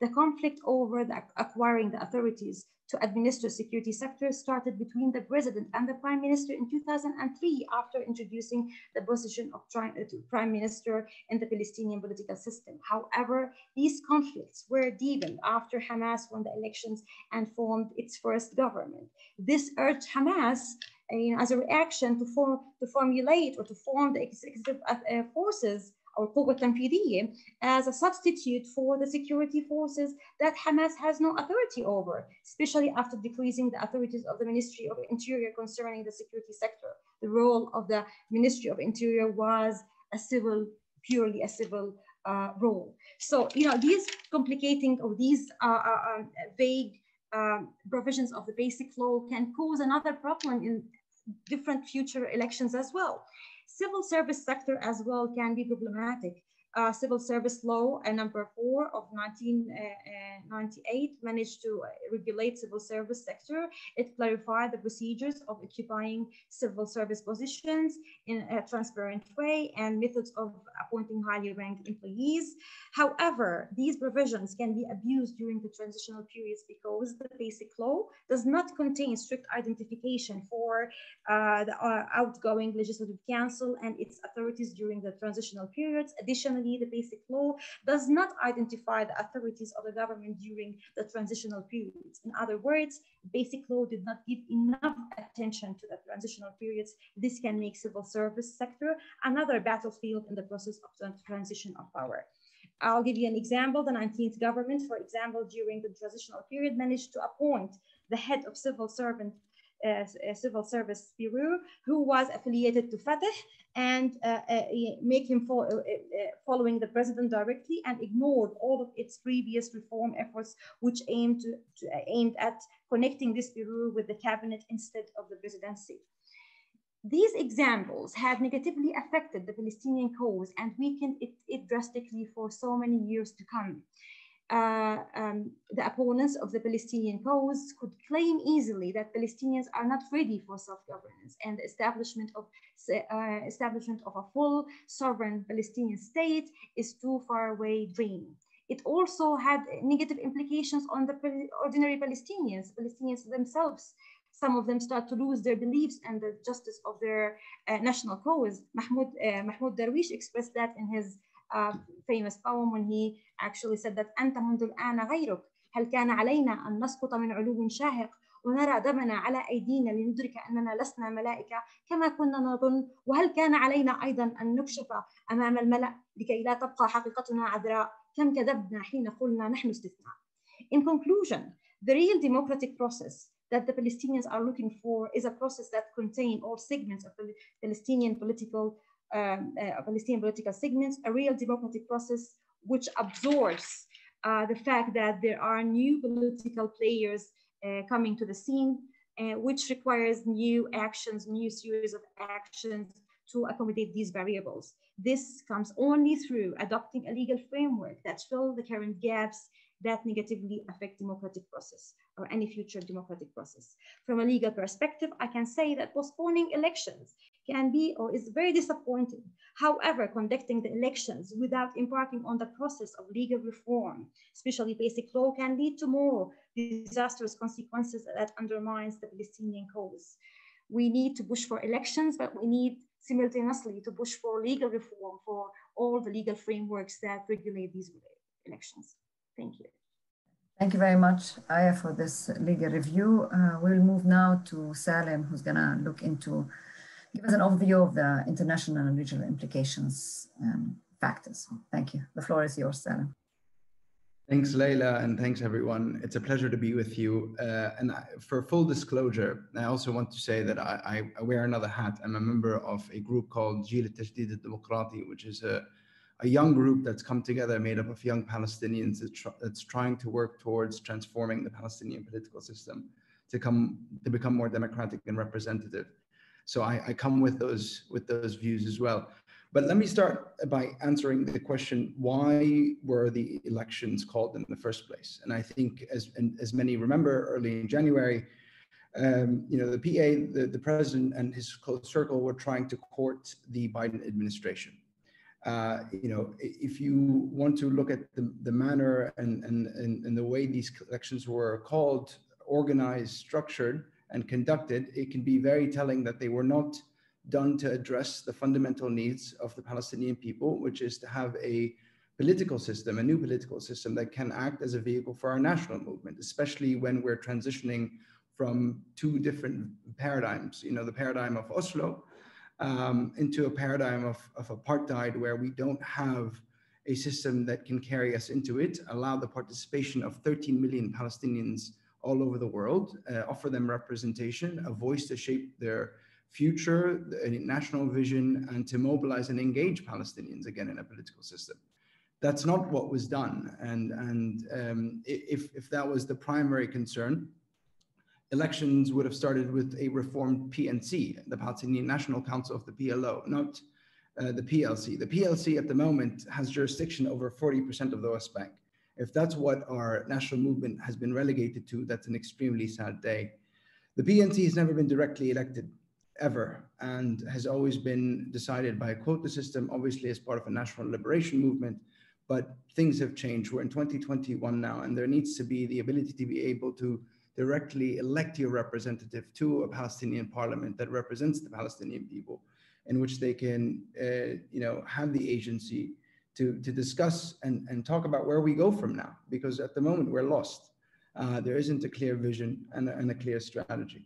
The conflict over the acquiring the authorities to administer security sector started between the president and the prime minister in 2003 after introducing the position of prime minister in the Palestinian political system. However, these conflicts were deepened after Hamas won the elections and formed its first government. This urged Hamas uh, as a reaction to, form, to formulate or to form the executive uh, forces or قوة تنفيذية as a substitute for the security forces that Hamas has no authority over, especially after decreasing the authorities of the Ministry of Interior concerning the security sector. The role of the Ministry of Interior was a civil, purely a civil uh, role. So, you know, these complicating or these uh, uh, um, vague um, provisions of the basic law can cause another problem in different future elections as well civil service sector as well can be problematic. Uh, civil service law uh, number four of 1998 managed to regulate civil service sector. It clarified the procedures of occupying civil service positions in a transparent way and methods of appointing highly ranked employees. However, these provisions can be abused during the transitional periods because the basic law does not contain strict identification for uh, the uh, outgoing legislative council and its authorities during the transitional periods. Additionally, the basic law does not identify the authorities of the government during the transitional periods. In other words, basic law did not give enough attention to the transitional periods. This can make civil service sector another battlefield in the process of the transition of power. I'll give you an example. The 19th government, for example, during the transitional period managed to appoint the head of civil servant uh, civil service bureau who was affiliated to Fatah and uh, uh, make him fo following the president directly and ignored all of its previous reform efforts which aimed, to, to, aimed at connecting this bureau with the cabinet instead of the presidency. These examples have negatively affected the Palestinian cause and weakened it, it drastically for so many years to come uh, um, the opponents of the Palestinian cause could claim easily that Palestinians are not ready for self-governance and the establishment of uh, establishment of a full sovereign Palestinian state is too far away dream. It also had negative implications on the ordinary Palestinians, Palestinians themselves. Some of them start to lose their beliefs and the justice of their uh, national cause. Mahmoud, uh, Mahmoud Darwish expressed that in his uh, famous poem when he actually said that أنت منذ الآن غيرك هل كان علينا أن نسقط من علو شاهق ونرى دمنا على أيدينا لندرك أننا لسنا ملائكة كما كنا نظن وهل كان علينا أيضا أن نكشف أمام الملأ لكي لا تبقى حقيقتنا عذراء كم كذبنا حين قلنا نحن استثناء In conclusion, the real democratic process that the Palestinians are looking for is a process that contains all segments of the Palestinian political um, uh, Palestinian political segments, a real democratic process which absorbs uh, the fact that there are new political players uh, coming to the scene, uh, which requires new actions, new series of actions to accommodate these variables. This comes only through adopting a legal framework that fills the current gaps that negatively affect democratic process or any future democratic process. From a legal perspective, I can say that postponing elections can be or is very disappointing. However, conducting the elections without embarking on the process of legal reform, especially basic law, can lead to more disastrous consequences that undermines the Palestinian cause. We need to push for elections, but we need simultaneously to push for legal reform for all the legal frameworks that regulate these elections. Thank you. Thank you very much, Aya, for this legal review. Uh, we'll move now to Salem, who's gonna look into, give us an overview of the international and regional implications and factors. Thank you. The floor is yours, Salem. Thanks, Leila, and thanks, everyone. It's a pleasure to be with you. Uh, and I, for full disclosure, I also want to say that I, I, wear another hat. I'm a member of a group called Jil Tajdid al-Demokrati, which is a a young group that's come together made up of young Palestinians that's trying to work towards transforming the Palestinian political system to come to become more democratic and representative. So I, I come with those with those views as well. But let me start by answering the question: Why were the elections called in the first place? And I think, as as many remember, early in January, um, you know, the PA, the, the president and his close circle were trying to court the Biden administration uh, you know, if you want to look at the, the manner and, and, and, and the way these elections were called, organized, structured, and conducted, it can be very telling that they were not done to address the fundamental needs of the Palestinian people, which is to have a political system, a new political system that can act as a vehicle for our national movement, especially when we're transitioning from two different paradigms. You know, the paradigm of Oslo, um, into a paradigm of, of apartheid where we don't have a system that can carry us into it, allow the participation of 13 million Palestinians all over the world, uh, offer them representation, a voice to shape their future, a national vision, and to mobilize and engage Palestinians again in a political system. That's not what was done. And, and um, if, if that was the primary concern, elections would have started with a reformed PNC, the Palestinian National Council of the PLO, not uh, the PLC. The PLC at the moment has jurisdiction over 40% of the West Bank. If that's what our national movement has been relegated to, that's an extremely sad day. The PNC has never been directly elected ever and has always been decided by a quota system, obviously as part of a national liberation movement. But things have changed. We're in 2021 now, and there needs to be the ability to be able to directly elect your representative to a Palestinian parliament that represents the Palestinian people, in which they can, uh, you know, have the agency to, to discuss and, and talk about where we go from now, because at the moment we're lost. Uh, there isn't a clear vision and, and a clear strategy.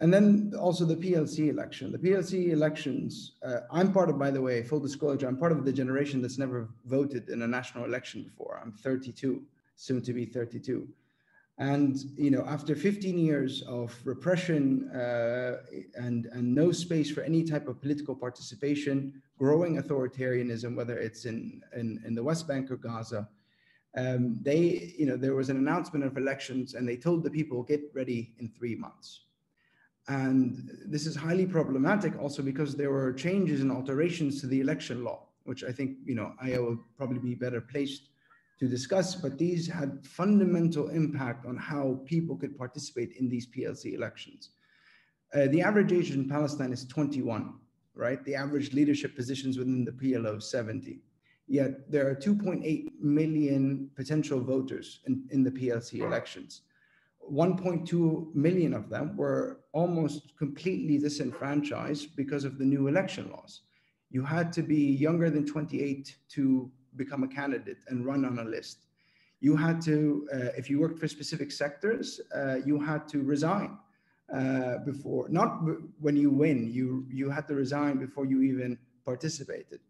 And then also the PLC election. The PLC elections, uh, I'm part of, by the way, full disclosure, I'm part of the generation that's never voted in a national election before. I'm 32, soon to be 32. And you know, after 15 years of repression uh, and and no space for any type of political participation, growing authoritarianism, whether it's in in, in the West Bank or Gaza, um, they you know there was an announcement of elections, and they told the people get ready in three months. And this is highly problematic also because there were changes and alterations to the election law, which I think you know I will probably be better placed to discuss, but these had fundamental impact on how people could participate in these PLC elections. Uh, the average age in Palestine is 21, right? The average leadership positions within the PLO 70. Yet there are 2.8 million potential voters in, in the PLC elections. 1.2 million of them were almost completely disenfranchised because of the new election laws. You had to be younger than 28 to become a candidate and run on a list. You had to, uh, if you worked for specific sectors, uh, you had to resign uh, before, not when you win, you, you had to resign before you even participated.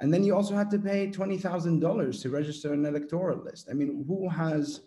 And then you also had to pay $20,000 to register an electoral list. I mean, who has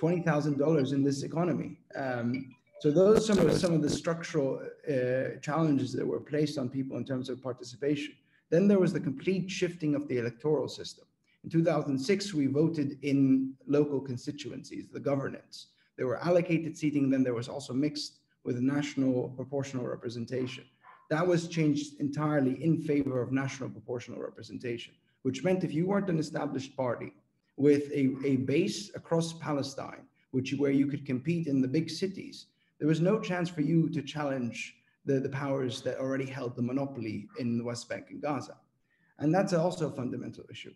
$20,000 in this economy? Um, so those are some of, some of the structural uh, challenges that were placed on people in terms of participation. Then there was the complete shifting of the electoral system. In 2006, we voted in local constituencies, the governance. There were allocated seating, then there was also mixed with national proportional representation. That was changed entirely in favor of national proportional representation, which meant if you weren't an established party with a, a base across Palestine, which where you could compete in the big cities, there was no chance for you to challenge the, the powers that already held the monopoly in the West Bank and Gaza. And that's also a fundamental issue.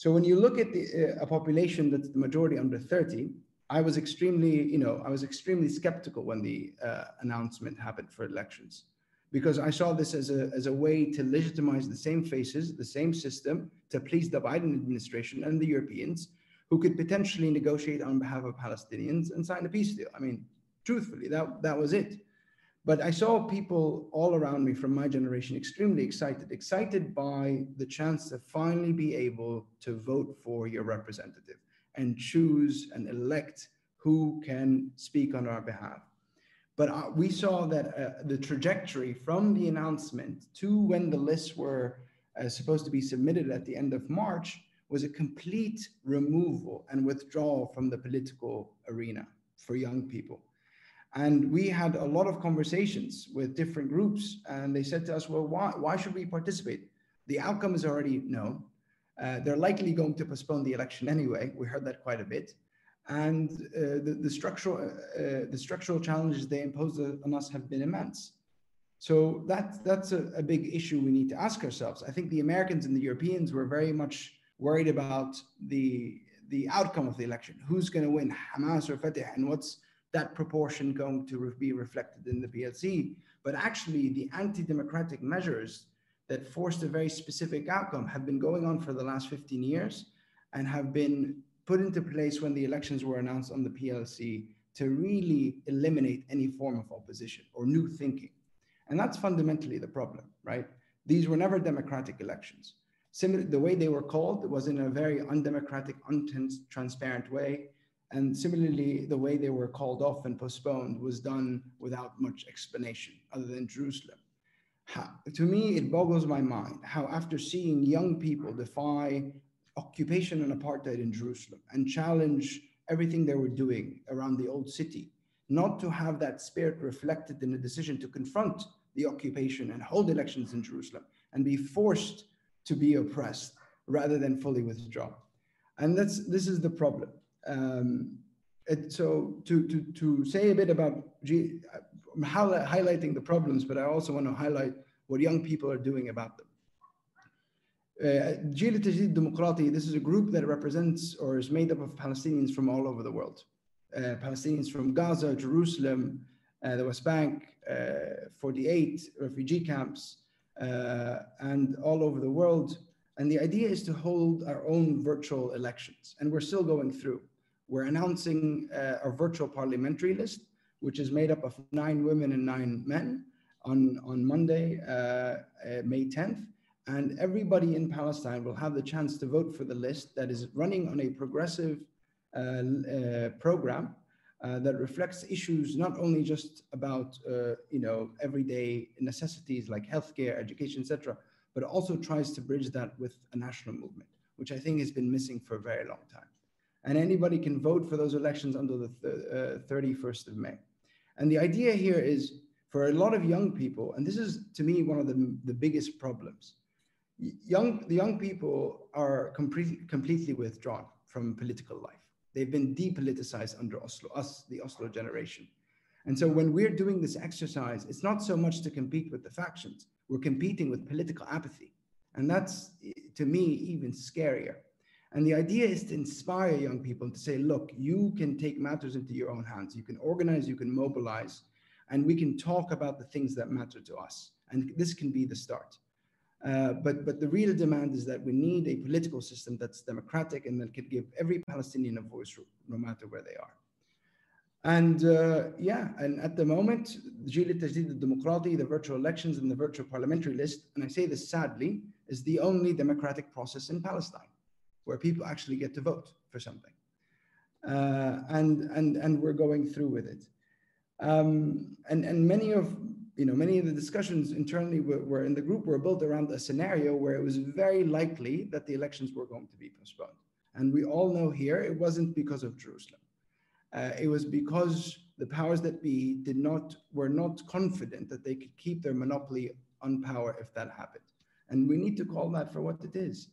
So when you look at the, uh, a population that's the majority under 30, I was extremely, you know, I was extremely skeptical when the uh, announcement happened for elections, because I saw this as a, as a way to legitimize the same faces, the same system to please the Biden administration and the Europeans who could potentially negotiate on behalf of Palestinians and sign a peace deal. I mean, truthfully, that, that was it. But I saw people all around me from my generation extremely excited, excited by the chance to finally be able to vote for your representative and choose and elect who can speak on our behalf. But uh, we saw that uh, the trajectory from the announcement to when the lists were uh, supposed to be submitted at the end of March was a complete removal and withdrawal from the political arena for young people. And we had a lot of conversations with different groups, and they said to us, well, why, why should we participate? The outcome is already known. Uh, they're likely going to postpone the election anyway. We heard that quite a bit. And uh, the, the, structural, uh, the structural challenges they impose on us have been immense. So that, that's a, a big issue we need to ask ourselves. I think the Americans and the Europeans were very much worried about the, the outcome of the election. Who's going to win, Hamas or Fatah, and what's that proportion going to be reflected in the PLC. But actually, the anti democratic measures that forced a very specific outcome have been going on for the last 15 years and have been put into place when the elections were announced on the PLC to really eliminate any form of opposition or new thinking. And that's fundamentally the problem, right? These were never democratic elections. Similar, the way they were called was in a very undemocratic, untransparent way. And similarly, the way they were called off and postponed was done without much explanation other than Jerusalem. How, to me, it boggles my mind how, after seeing young people defy occupation and apartheid in Jerusalem and challenge everything they were doing around the old city, not to have that spirit reflected in a decision to confront the occupation and hold elections in Jerusalem and be forced to be oppressed rather than fully withdraw. And that's this is the problem. Um, it, so to, to, to say a bit about, G, I'm highlighting the problems, but I also want to highlight what young people are doing about them. Jil uh, Demokrati, this is a group that represents or is made up of Palestinians from all over the world. Uh, Palestinians from Gaza, Jerusalem, uh, the West Bank, uh, 48 refugee camps, uh, and all over the world. And the idea is to hold our own virtual elections. And we're still going through we're announcing uh, our virtual parliamentary list, which is made up of nine women and nine men on, on Monday, uh, uh, May 10th. And everybody in Palestine will have the chance to vote for the list that is running on a progressive uh, uh, program uh, that reflects issues not only just about you know everyday necessities like healthcare, education, etc., but also tries to bridge that with a national movement, which I think has been missing for a very long time and anybody can vote for those elections until the th- uh, 31st of May. And the idea here is for a lot of young people, and this is to me one of the, the biggest problems. Young, the young people are complete, completely withdrawn from political life. They've been depoliticized under Oslo, us, the Oslo generation. And so when we're doing this exercise, it's not so much to compete with the factions, we're competing with political apathy. And that's, to me, even scarier and the idea is to inspire young people to say, look, you can take matters into your own hands. You can organize, you can mobilize, and we can talk about the things that matter to us. And this can be the start. Uh, but, but the real demand is that we need a political system that's democratic and that can give every Palestinian a voice, no matter where they are. And uh, yeah, and at the moment, Jil Tajdid the virtual elections and the virtual parliamentary list, and I say this sadly, is the only democratic process in Palestine where people actually get to vote for something. Uh, and, and, and we're going through with it. Um, and, and many of you know, many of the discussions internally were, were, in the group were built around a scenario where it was very likely that the elections were going to be postponed. And we all know here it wasn't because of Jerusalem. Uh, it was because the powers that be did not were not confident that they could keep their monopoly on power if that happened. And we need to call that for what it is.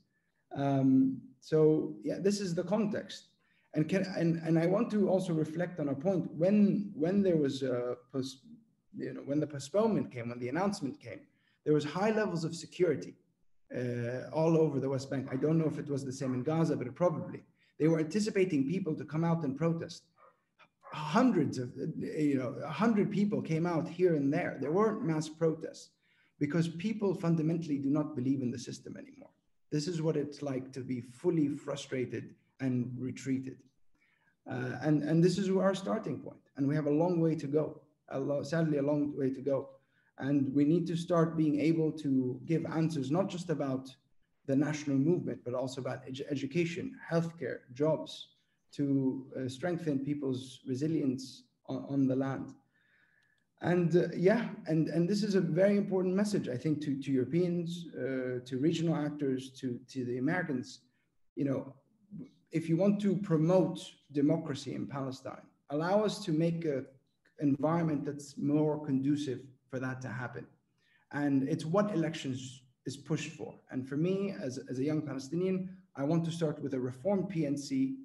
Um, so yeah, this is the context. And can and, and I want to also reflect on a point when when there was a post, you know, when the postponement came, when the announcement came, there was high levels of security uh, all over the West Bank. I don't know if it was the same in Gaza, but probably. They were anticipating people to come out and protest. Hundreds of, you know, a hundred people came out here and there. There weren't mass protests because people fundamentally do not believe in the system anymore. This is what it's like to be fully frustrated and retreated. Uh, and, and this is our starting point. And we have a long way to go a lot, sadly a long way to go. And we need to start being able to give answers, not just about the national movement, but also about ed education, healthcare, jobs, to uh, strengthen people's resilience on, on the land. And uh, yeah, and, and this is a very important message, I think, to, to Europeans, uh, to regional actors, to, to the Americans. You know, if you want to promote democracy in Palestine, allow us to make a environment that's more conducive for that to happen. And it's what elections is pushed for. And for me, as, as a young Palestinian, I want to start with a reformed PNC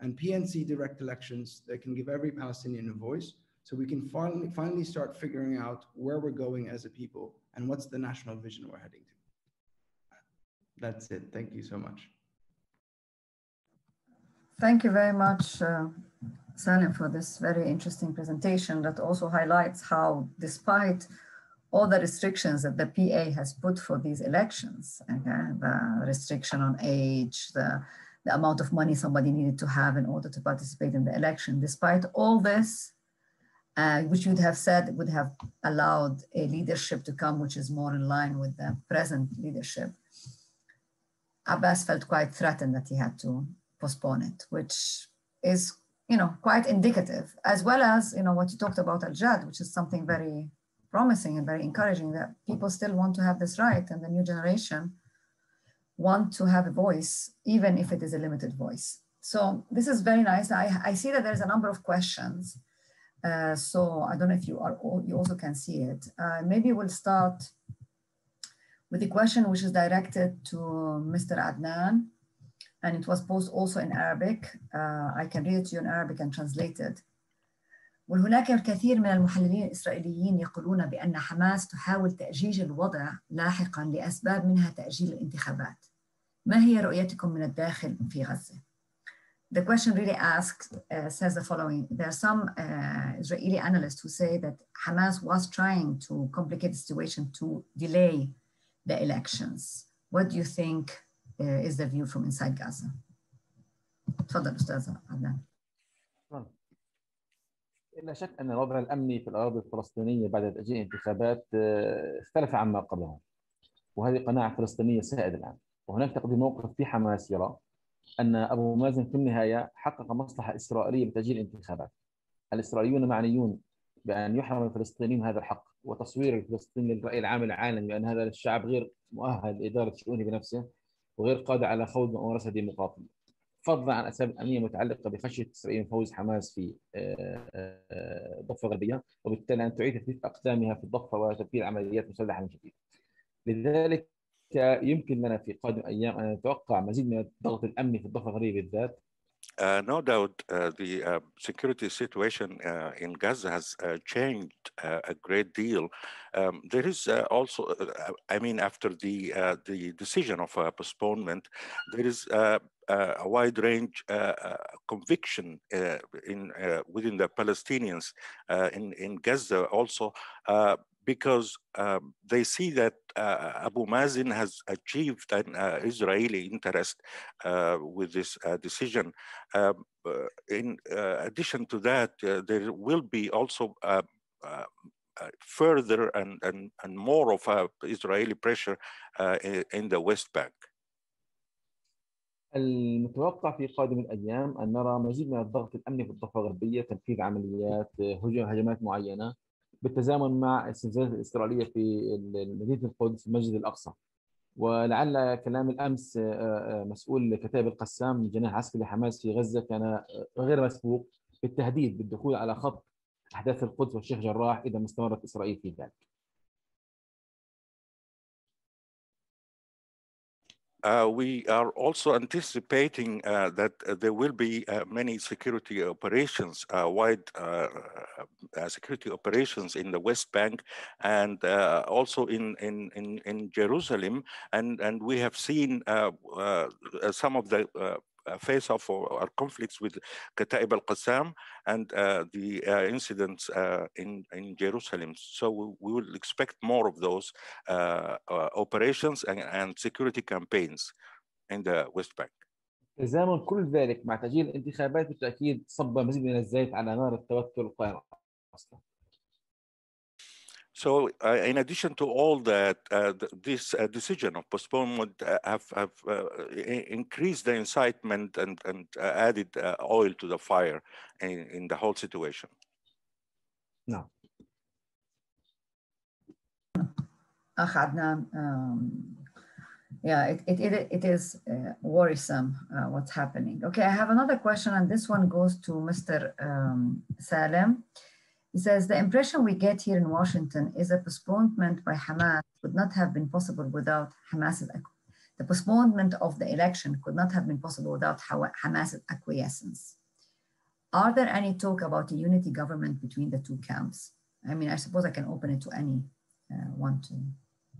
and PNC direct elections that can give every Palestinian a voice so we can finally, finally start figuring out where we're going as a people and what's the national vision we're heading to. That's it. Thank you so much. Thank you very much, uh, Salem, for this very interesting presentation that also highlights how, despite all the restrictions that the PA has put for these elections, okay, the restriction on age, the, the amount of money somebody needed to have in order to participate in the election, despite all this, uh, which you would have said would have allowed a leadership to come which is more in line with the present leadership, Abbas felt quite threatened that he had to postpone it, which is you know, quite indicative, as well as, you know, what you talked about Al-Jad, which is something very promising and very encouraging that people still want to have this right and the new generation want to have a voice, even if it is a limited voice. So this is very nice. I, I see that there's a number of questions. Uh, so I don't know if you are you also can see it. Uh, maybe we'll start with the question which is directed to Mr. Adnan and it was posted also in Arabic. Uh, I can read it to you in Arabic and translate it. وهناك الكثير من المحللين الإسرائيليين يقولون بأن حماس تحاول تأجيج الوضع لاحقا لأسباب منها تأجيل الانتخابات. ما هي رؤيتكم من الداخل في غزة؟ The question really asked uh, says the following. There are some uh, Israeli analysts who say that Hamas was trying to complicate the situation to delay the elections. What do you think is the view from inside Gaza. تفضل أستاذ عدنان. لا شك أن الوضع الأمني في الأراضي الفلسطينية بعد تأجيل الانتخابات اختلف عما قبلها وهذه قناعة فلسطينية سائدة الآن وهناك تقديم موقف في حماس يرى أن أبو مازن في النهاية حقق مصلحة إسرائيلية بتأجيل الانتخابات الإسرائيليون معنيون بأن يحرم الفلسطينيين هذا الحق وتصوير الفلسطيني للرأي العام العالمي بأن هذا الشعب غير مؤهل لإدارة شؤونه بنفسه وغير قادر على خوض ممارسة ديمقراطية فضلا عن أسباب أمنية متعلقة بخشية إسرائيل من فوز حماس في الضفه الغربيه وبالتالي أن تعيد تثبيت اقدامها في الضفة وتنفيذ عمليات مسلحة من جديد. لذلك يمكن لنا في قادم ايام ان نتوقع مزيد من الضغط الامني في الضفه الغربيه بالذات Uh, no doubt, uh, the uh, security situation in Gaza has changed a great deal. Um, there is also, I mean, after the the decision of postponement, there is a wide range conviction in within the Palestinians in in Gaza also because um, they see that uh, Abu Mazen has achieved an uh, Israeli interest uh, with this uh, decision. Um, uh, in uh, addition to that, there will be also further and, and, and more of Israeli pressure in, in the West Bank. المتوقع في قادم الايام ان نرى مزيد من الضغط الامني في الضفه الغربيه تنفيذ عمليات هجمات معينه بالتزامن مع الزلزالات الإسرائيلية في مدينة القدس المسجد الأقصى ولعل كلام الأمس مسؤول كتائب القسام جناح عسكري لحماس في غزة كان غير مسبوق بالتهديد بالدخول على خط أحداث القدس والشيخ جراح إذا ما استمرت إسرائيل في ذلك. Uh, we are also anticipating uh, that uh, there will be many security operations, wide security operations in the West Bank and also in, in, in, in, Jerusalem. And, and we have seen some of the uh, face off or, or, conflicts with Kataib al-Qassam and uh, the uh, incidents in, in Jerusalem. So we, we, will expect more of those operations and, and security campaigns in the West Bank. تزامن كل ذلك مع تأجيل الانتخابات بالتأكيد صب مزيد من الزيت على نار التوتر القائم أصلا. So uh, in addition to all that, uh, this uh, decision of postponement uh, have, have uh, increased the incitement and, and uh, added oil to the fire in, in the whole situation. No. Ahadna, um, yeah, it, it, it, it is worrisome what's happening. Okay, I have another question and this one goes to Mr. Um, Salem. He says, the impression we get here in Washington is a postponement by Hamas would not have been possible without Hamas's, acquiescence. the postponement of the election could not have been possible without Hamas's acquiescence. Are there any talk about a unity government between the two camps? I mean, I suppose I can open it to any uh, one to,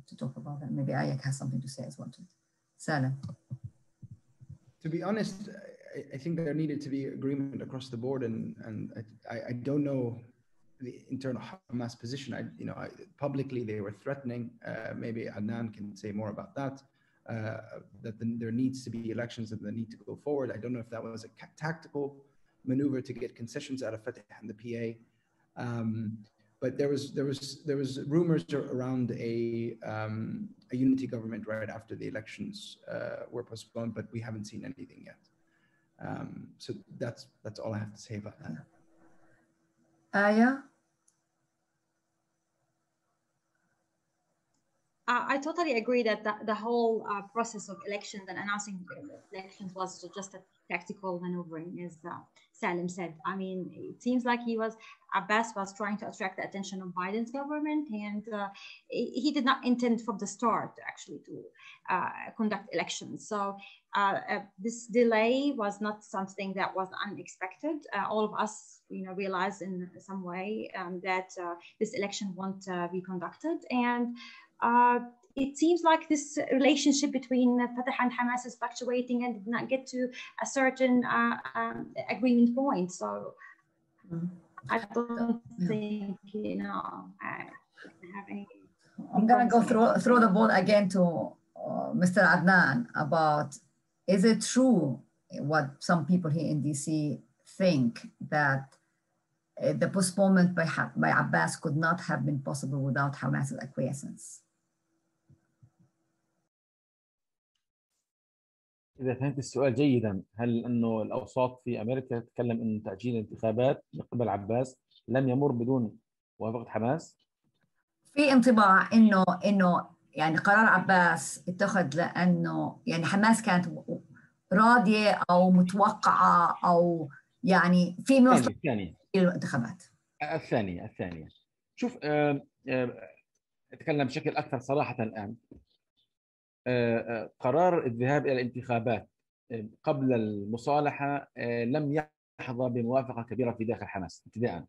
to talk about that. Maybe Ayak has something to say as well to it. Salam. To be honest, I, I, think there needed to be agreement across the board, and, and I, I don't know the internal Hamas position. I, you know, I, publicly they were threatening. Uh, maybe Adnan can say more about that. Uh, that the, there needs to be elections and the need to go forward. I don't know if that was a tactical maneuver to get concessions out of Fatah and the PA. Um, but there was there was there was rumors around a um, a unity government right after the elections uh, were postponed, but we haven't seen anything yet. Um, so that's that's all I have to say about that. Aya? Uh, I totally agree that the, the whole uh, process of elections and announcing elections was just a tactical maneuvering, as uh, Salem said. I mean, it seems like he was, Abbas was trying to attract the attention of Biden's government, and uh, he did not intend from the start actually to uh, conduct elections. So uh, this delay was not something that was unexpected. all of us, you know, realized in some way um, that this election won't be conducted, and uh, it seems like this relationship between Fatah and Hamas is fluctuating and did not get to a certain uh, um, agreement point. So mm. I don't think, you know, I have any. I'm going to go through, throw the ball again to uh, Mr. Adnan about is it true what some people here in DC think that uh, the postponement by, by Abbas could not have been possible without Hamas's acquiescence? إذا فهمت السؤال جيدا هل أنه الأوساط في أمريكا تتكلم أن تأجيل الانتخابات من قبل عباس لم يمر بدون موافقة حماس؟ في انطباع أنه أنه يعني قرار عباس اتخذ لأنه يعني حماس كانت راضية أو متوقعة أو يعني في الثانية الانتخابات. الثانية الثانية. شوف أتكلم بشكل أكثر صراحة الآن. قرار الذهاب إلى الانتخابات قبل المصالحه لم يحظى بموافقه كبيره في داخل حماس ابتداء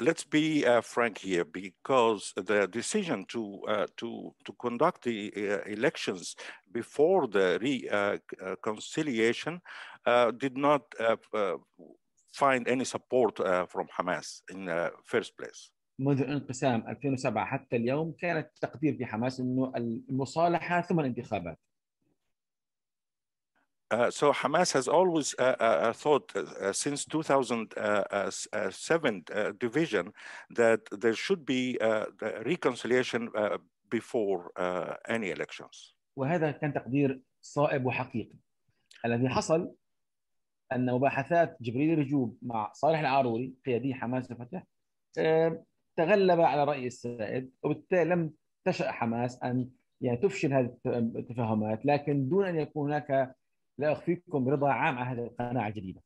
Let's be uh, frank here, because the decision to uh, to to conduct the uh, elections before the reconciliation did not find any support from Hamas in the first place. منذ انقسام 2007 حتى اليوم كانت التقدير في حماس إنه المصالحة ثم الانتخابات Uh, so Hamas has always uh, uh, thought since 2007 division that there should be reconciliation before any elections. وهذا كان تقدير صائب وحقيقي. الذي حصل أن مباحثات جبريل رجوب مع صالح العاروري قيادي حماس الفتح تغلب على رأي السائد وبالتالي لم تشأ حماس أن يعني تفشل هذه التفاهمات لكن دون أن يكون هناك لا أخفيكم رضا عام على هذه القناعة الجديدة.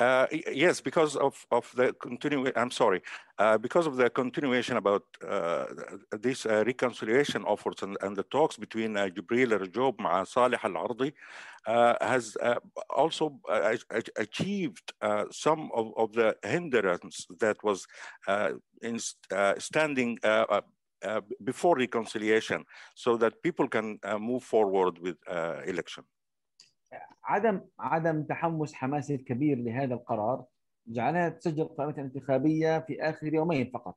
Uh, yes, because of, of the continuation, I'm sorry, uh, because of the continuation about uh, this reconciliation efforts and, and, the talks between uh, Jibril Rajoub and Saleh al-Aruri has also achieved some of, of the hindrance that was in, standing uh, before reconciliation so that people can uh, move forward with uh, election. عدم عدم تحمس حماس الكبير لهذا القرار جعلها تسجل قائمة انتخابية في آخر يومين فقط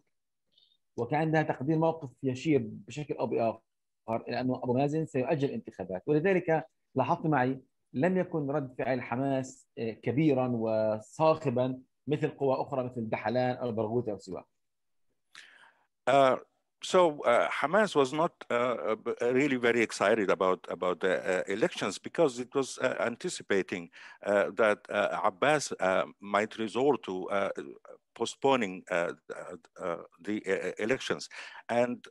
وكان عندها تقدير موقف يشير بشكل أو بآخر إلى أنه أبو مازن سيؤجل الانتخابات ولذلك لاحظت معي لم يكن رد فعل حماس كبيرا وصاخبا مثل قوى أخرى مثل دحلان أو البرغوثي أو سواه. Uh, so uh, Hamas was not uh, uh, really very excited about about the uh, elections because it was uh, anticipating uh, that Abbas might resort to postponing the elections, and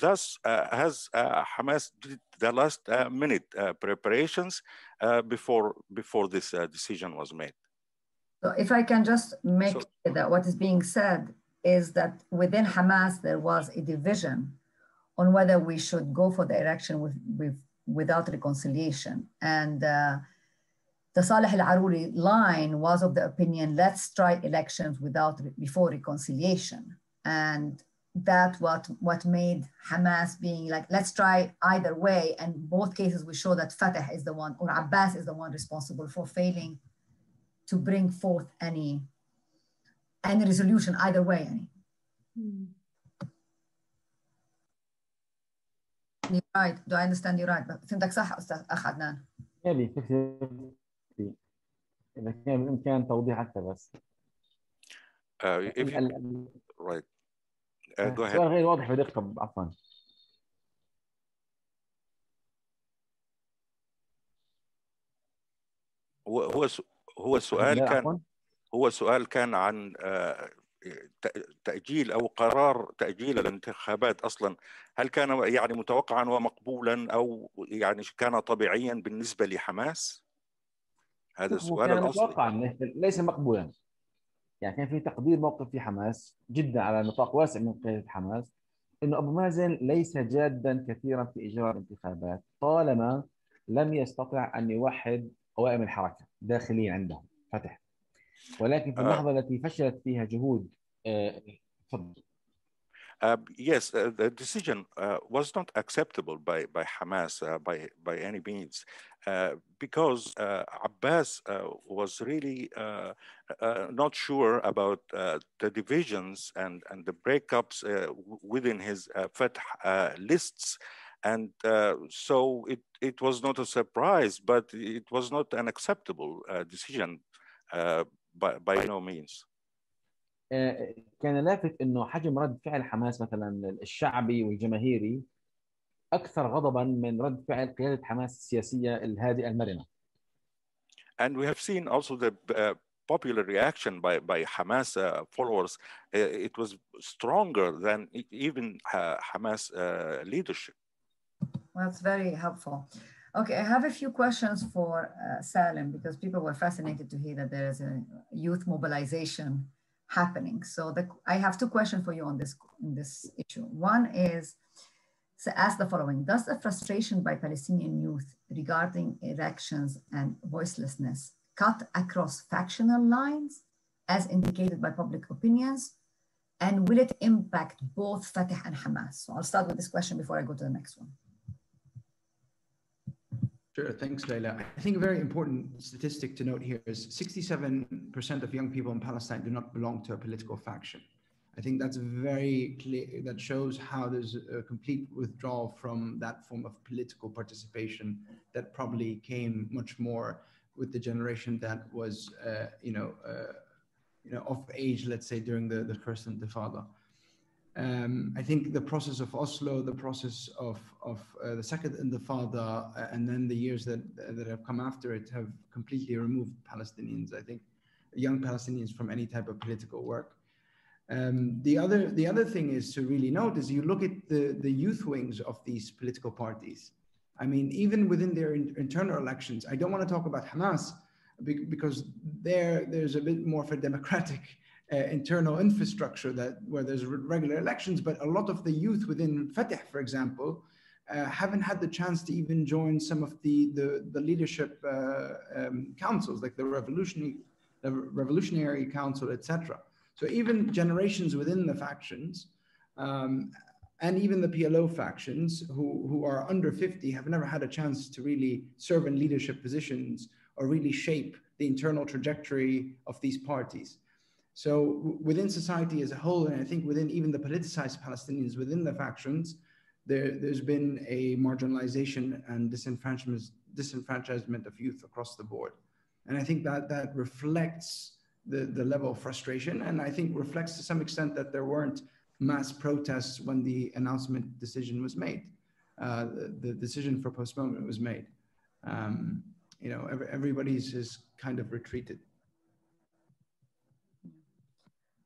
thus has Hamas did the last minute preparations before before this decision was made. So if I can just make so, that what is being said is that within Hamas there was a division on whether we should go for the election with, with without reconciliation. And uh, the Saleh al-Aruri line was of the opinion, let's try elections without before reconciliation. And that what what made Hamas being like, let's try either way. And both cases we show that Fatah is the one, or Abbas is the one responsible for failing to bring forth any any resolution either way any. Hmm. You're right. Do I understand you right? فهمتك صح أستاذ أخ عدنان؟ يلي إذا كان بإمكان توضيح أكثر بس. Uh, if you, right. Uh, go ahead. السؤال غير واضح بدقة عفوا. هو هو هو السؤال كان هو السؤال كان عن تأجيل أو قرار تأجيل الانتخابات أصلا. هل كان يعني متوقعا ومقبولا أو يعني كان طبيعيا بالنسبة لحماس؟ هذا السؤال كان الأصلي. متوقعا ليس مقبولا. يعني كان في تقدير موقف في حماس جدا على نطاق واسع من قيادة حماس إنه أبو مازن ليس جادا كثيرا في إجراء الانتخابات طالما لم يستطع أن يوحد قوائم الحركة داخليا عندهم فتح. ولكن في اللحظه التي فشلت فيها جهود تفضل Uh, yes, uh, the decision uh, was not acceptable by, by Hamas by, by any means because Abbas was really not sure about the divisions and, and the breakups within his Fatah lists. And so it, it was not a surprise, but it was not an acceptable decision by, by no means. كان لافت انه حجم رد فعل حماس مثلا الشعبي والجماهيري اكثر غضبا من رد فعل قياده حماس السياسيه الهادئه المرنه. And we have seen also the uh, popular reaction by, by Hamas uh, followers. Uh, it was stronger than even Hamas leadership. Well, that's very helpful. Okay, I have a few questions for uh, Salem because people were fascinated to hear that there is a youth mobilization happening. So the, I have two questions for you on this, on this issue. One is, so ask the following, does the frustration by Palestinian youth regarding elections and voicelessness cut across factional lines as indicated by public opinions? And will it impact both Fatah and Hamas? So I'll start with this question before I go to the next one. Sure, thanks, Leila. I think a very important statistic to note here is 67% of young people in Palestine do not belong to a political faction. I think that's very clear, that shows how there's a complete withdrawal from that form of political participation that probably came much more with the generation that was, uh, you know, uh, you know, of age, let's say, during the, the first intifada. Um, I think the process of Oslo, the process of, of uh, the second and intifada, uh, and then the years that, that have come after it have completely removed Palestinians, I think, young Palestinians from any type of political work. Um, the other the other thing is to really note is you look at the the youth wings of these political parties. I mean, even within their in, internal elections, I don't want to talk about Hamas because there there's a bit more of a democratic uh, internal infrastructure that where there's regular elections, but a lot of the youth within Fatah, for example, uh, haven't had the chance to even join some of the the, the leadership uh, um, councils, like the revolutionary the revolutionary council, etc. So even generations within the factions, um, and even the PLO factions who, who are under 50 have never had a chance to really serve in leadership positions or really shape the internal trajectory of these parties. So within society as a whole, and I think within even the politicized Palestinians within the factions, there, there's been a marginalization and disenfranchisement, disenfranchisement of youth across the board. And I think that that reflects the, the level of frustration and I think reflects to some extent that there weren't mass protests when the announcement decision was made. Uh, the, the, decision for postponement was made. Um, you know, every, everybody's just kind of retreated.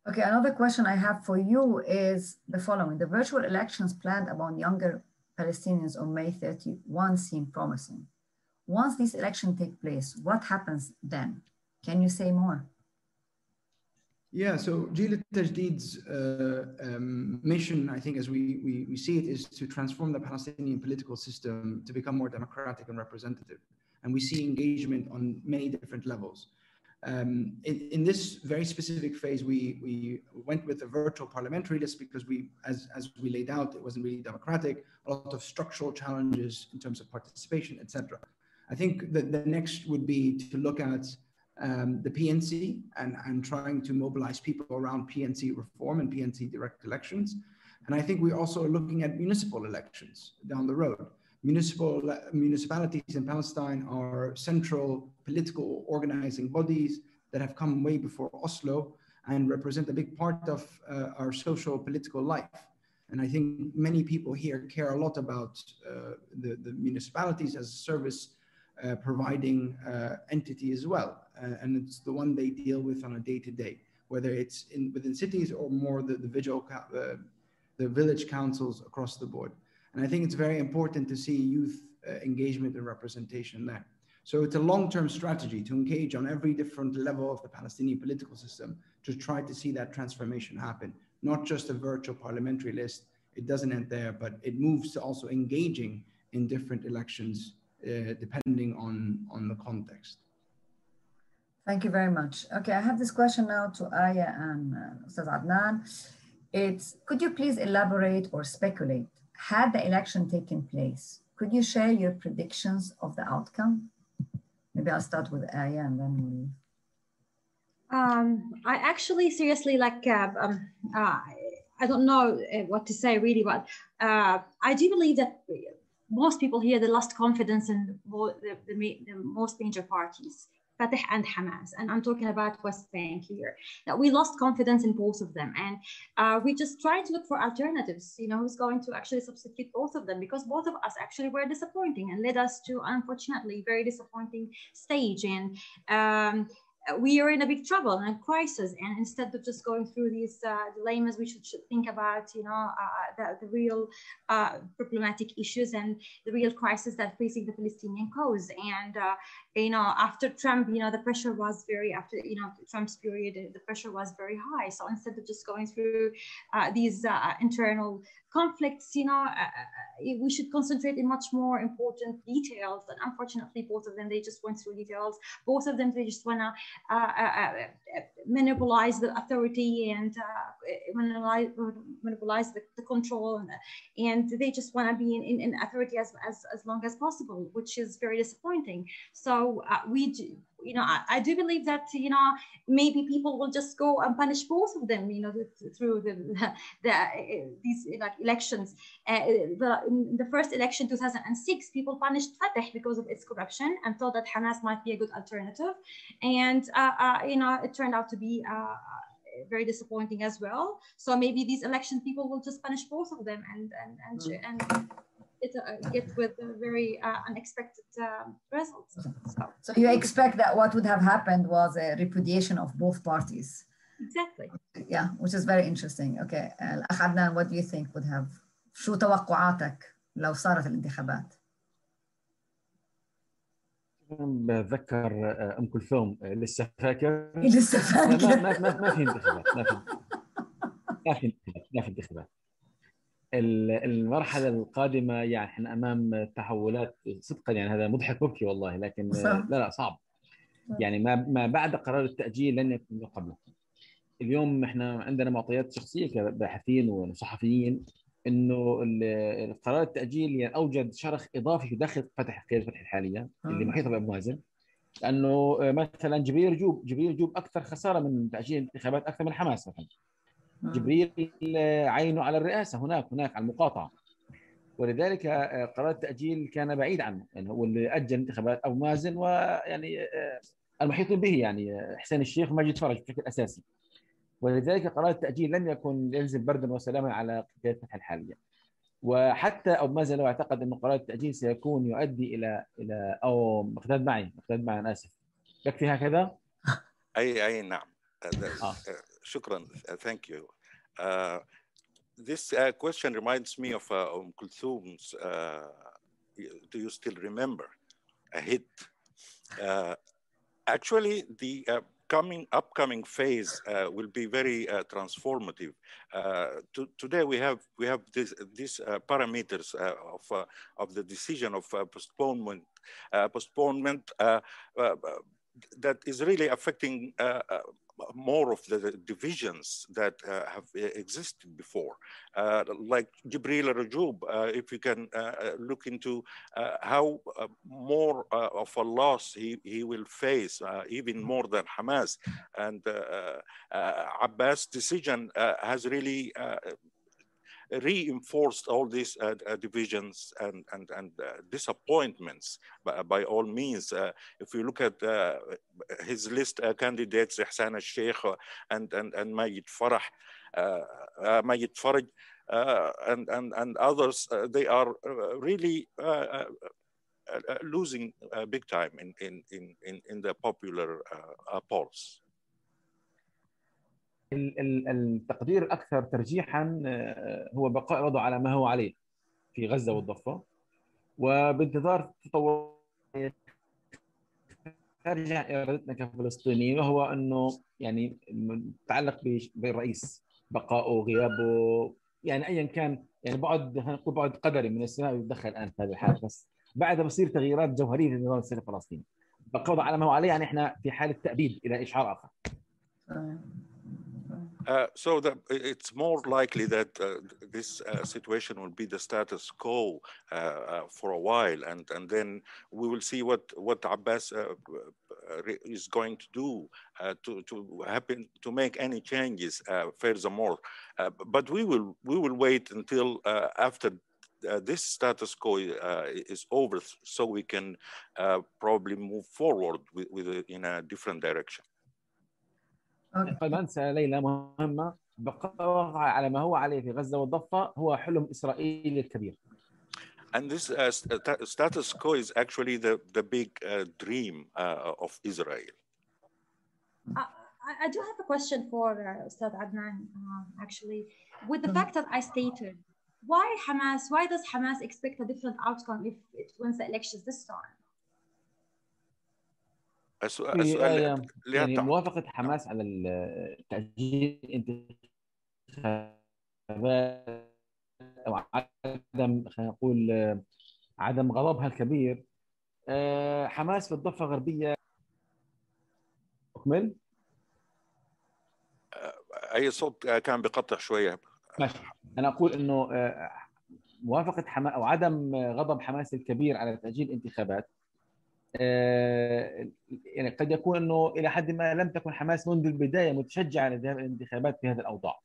Okay, another question I have for you is the following. The virtual elections planned among younger Palestinians on May 31 seem promising. Once these elections take place, what happens then? Can you say more? Yeah, so Jil Tajdid's uh, um, mission, I think, as we, we, we see it, is to transform the Palestinian political system to become more democratic and representative. And we see engagement on many different levels. Um, in, in, this very specific phase, we, we went with a virtual parliamentary list because we, as, as we laid out, it wasn't really democratic, a lot of structural challenges in terms of participation, etc. I think that the next would be to look at um, the PNC and, and trying to mobilize people around PNC reform and PNC direct elections. And I think we also are looking at municipal elections down the road. Municipal municipalities in Palestine are central political organizing bodies that have come way before Oslo and represent a big part of uh, our social political life. And I think many people here care a lot about uh, the, the municipalities as a service uh, providing uh, entity as well. Uh, and it's the one they deal with on a day to day, whether it's in within cities or more the, the, visual, the village councils across the board. And I think it's very important to see youth engagement and representation there. So it's a long-term strategy to engage on every different level of the Palestinian political system to try to see that transformation happen. Not just a virtual parliamentary list. It doesn't end there, but it moves to also engaging in different elections uh, depending on, on the context. Thank you very much. Okay, I have this question now to Aya and uh, Adnan. It's, could you please elaborate or speculate, had the election taken place, could you share your predictions of the outcome? Maybe I'll start with Aya and then we'll... Um, I actually seriously like, uh, um, uh, I don't know uh, what to say really, but uh, I do believe that most people here, they lost confidence in the, the, the most major parties, Fatah and Hamas. And I'm talking about West Bank here. That we lost confidence in both of them. And uh, we just tried to look for alternatives, you know, who's going to actually substitute both of them because both of us actually were disappointing and led us to, unfortunately, very disappointing stage. And um, we are in a big trouble and a crisis and instead of just going through these uh, dilemmas we should, should think about you know uh, the, the real uh, problematic issues and the real crisis that facing the palestinian cause and uh, you know after trump you know the pressure was very after you know trump's period the pressure was very high so instead of just going through uh, these uh, internal conflicts, you know, uh, uh, we should concentrate in much more important details. And unfortunately, both of them, they just went through details. Both of them, they just want to uh, uh, uh monopolize the authority and uh, monopolize, monopolize the, the control and, and they just want to be in, in, in, authority as, as, as long as possible which is very disappointing. So uh, we do, you know, I, I, do believe that, you know, maybe people will just go and punish both of them, you know, through the, the, these like elections. Uh, the, in the first election, 2006, people punished Fatah because of its corruption and thought that Hamas might be a good alternative. And, uh, uh, you know, it turned out to be very disappointing as well. So maybe these election people will just punish both of them and, and, and, mm. and it, uh, get with very uh, unexpected uh, results. So. so you expect that what would have happened was a repudiation of both parties. Exactly. Yeah, which is very interesting. Okay, الأخ عدنان, what do you think would have شو توقعاتك لو صارت الانتخابات؟ بتذكر ام كلثوم لسه فاكر لسه فاكر ما ما ما, ما في انتخابات ما في ما في انتخابات ما في انتخابات المرحلة القادمة يعني إحنا أمام تحولات صدقا يعني هذا مضحك مبكي والله لكن لا لا صعب. يعني ما ما بعد قرار التأجيل لن يكون قبله. اليوم إحنا عندنا معطيات شخصية كباحثين وصحفيين إنه قرار التأجيل يعني أوجد شرخ إضافي في داخل فتح قيادة فتح الحالية اللي محيطة بأبو مازن. لأنه مثلا جبريل جوب جبريل جوب أكثر خسارة من تأجيل الانتخابات أكثر من حماس مثلا. جبريل عينه على الرئاسة هناك هناك على المقاطعة. ولذلك قرار التأجيل كان بعيد عنه يعني هو اللي أجل انتخابات ابو مازن ويعني المحيطين به يعني حسين الشيخ وماجد فرج بشكل أساسي. ولذلك قرار التأجيل لم يكن ينزل بردا وسلاما على قيادة فتح الحالية. وحتى ابو مازن لو اعتقد انه قرار التأجيل سيكون يؤدي إلى إلى أو مقتدى معي مقتدى معي أنا آسف. يكفي هكذا؟ أي أي نعم. آه. Uh, thank you. Uh, this uh, question reminds me of uh, um, Kulthum's, uh, do you still remember, a hit. Uh, actually, the uh, coming upcoming phase will be very transformative. To, today, we have we have this, these parameters of of the decision of postponement postponement that is really affecting more of the divisions that uh, have uh, existed before. Uh, like Jibril Rajoub, uh, if you can uh, uh, look into how more of a loss he, he will face, even more than Hamas. And Abbas' decision has really reinforced all these uh, uh, divisions and, and, and uh, disappointments by, uh, by, all means. Uh, if you look at uh, his list of candidates, Hussein al-Sheikh and, and, and Majed Farah, Majed Faraj, and, and, and others, they are really losing big time in, in, in, in the popular polls. التقدير الأكثر ترجيحا هو بقاء الوضع على ما هو عليه في غزة والضفة. وبانتظار تطور ترجع ارادتنا كفلسطينيين وهو أنه يعني متعلق بالرئيس بقائه غيابه يعني ايا كان يعني بعد نقول بعد قدري من السماء يتدخل الآن في هذا الحال بس بعدها بصير تغييرات جوهرية في النظام السياسي الفلسطيني. بقاء على ما هو عليه يعني إحنا في حالة تأبيد إلى إشعار آخر. Uh, so the, it's more likely that uh, this uh, situation will be the status quo for a while, and and then we will see what what Abbas is going to do to to happen to make any changes. furthermore, but we will we will wait until after uh, this status quo uh, is over so we can uh, probably move forward with, with in a different direction. قد انسى ليلى مهمه بقاء على ما هو عليه في غزه والضفه هو حلم اسرائيل الكبير. And this uh, status quo is actually the, the big uh, dream uh, of Israel. I, I do have a question for uh, Ustad Adnan, actually. With the fact that I stated, why Hamas, why does Hamas expect a different outcome if it wins the elections this time? السؤال, السؤال يعني موافقة حماس على تأجيل الانتخابات أو عدم خلينا نقول عدم غضبها الكبير. حماس في الضفة الغربية. أكمل. أي صوت كان بقطع شوية. ماشي. أنا أقول إنه موافقة حماس أو عدم غضب حماس الكبير على تأجيل الانتخابات يعني قد يكون إنه إلى حد ما لم تكن حماس منذ البداية متشجعة لذهاب الانتخابات في هذه الأوضاع.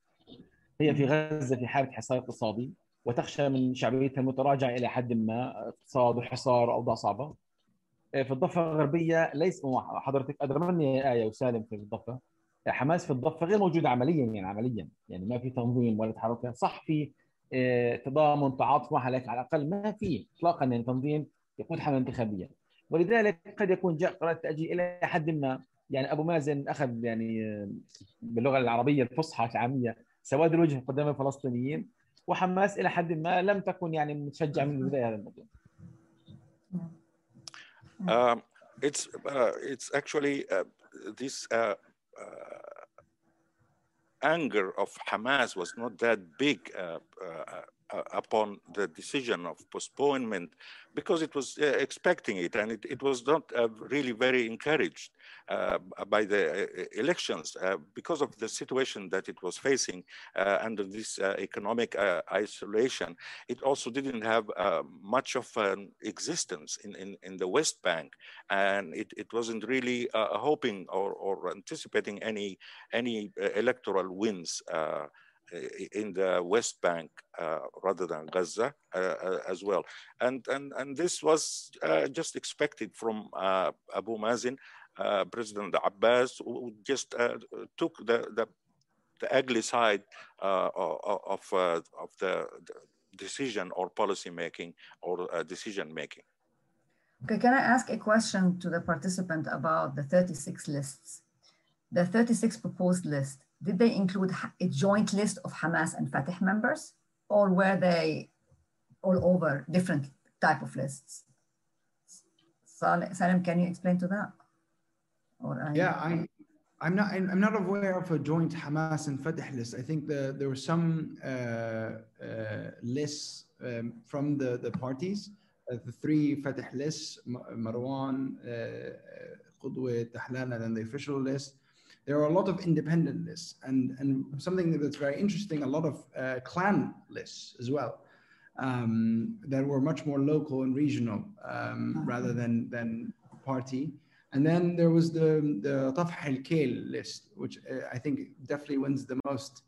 هي في غزة في حالة حصار اقتصادي وتخشى من شعبيتها المتراجعة إلى حد ما اقتصاد وحصار واوضاع صعبة. في الضفة الغربية ليس حضرتك ادرى مني يا إيه وسالم في الضفة حماس في الضفة غير موجوده عمليا يعني عمليا يعني ما في تنظيم ولا تحركات صح في تضامن تعاطف معها لكن على الأقل ما في اطلاقا يعني تنظيم يقود حمله انتخابية ولذلك قد يكون جاء قرار التأجيل إلى حد ما يعني أبو مازن أخذ يعني باللغة العربية الفصحى العامية سواد الوجه قدام الفلسطينيين وحماس إلى حد ما لم تكن يعني متشجع من البدايه هذا الموضوع. Um, it's uh, it's actually uh, this uh, anger of Hamas was not that big Uh, upon the decision of postponement because it was uh, expecting it and it, it was not uh, really very encouraged uh, by the uh, elections uh, because of the situation that it was facing under this economic isolation. It also didn't have much of an existence in, in, in, the West Bank and it, it wasn't really hoping or, or anticipating any, any electoral wins Uh, in the West Bank uh, rather than Gaza uh, uh, as well. And, and, and this was uh, just expected from uh, Abu Mazen, President Abbas, who just took the, the, the, ugly side of, of the decision or policy making or decision making. Okay, can I ask a question to the participant about the 36 lists? The 36 proposed list, did they include a joint list of Hamas and Fatah members, or were they all over different type of lists? Salem, can you explain to that? Or I... Yeah, I, I'm not. I'm not aware of a joint Hamas and Fatah list. I think the, there were some uh, uh, lists um, from the the parties. Uh, the three Fatah lists: Marwan, Qudwa, Dahlan, and then the official list there are a lot of independent lists and, and something that's very interesting, a lot of uh, clan lists as well um, that were much more local and regional um, rather than, than party. And then there was the, the Tafh al list, which uh, I think definitely wins the most,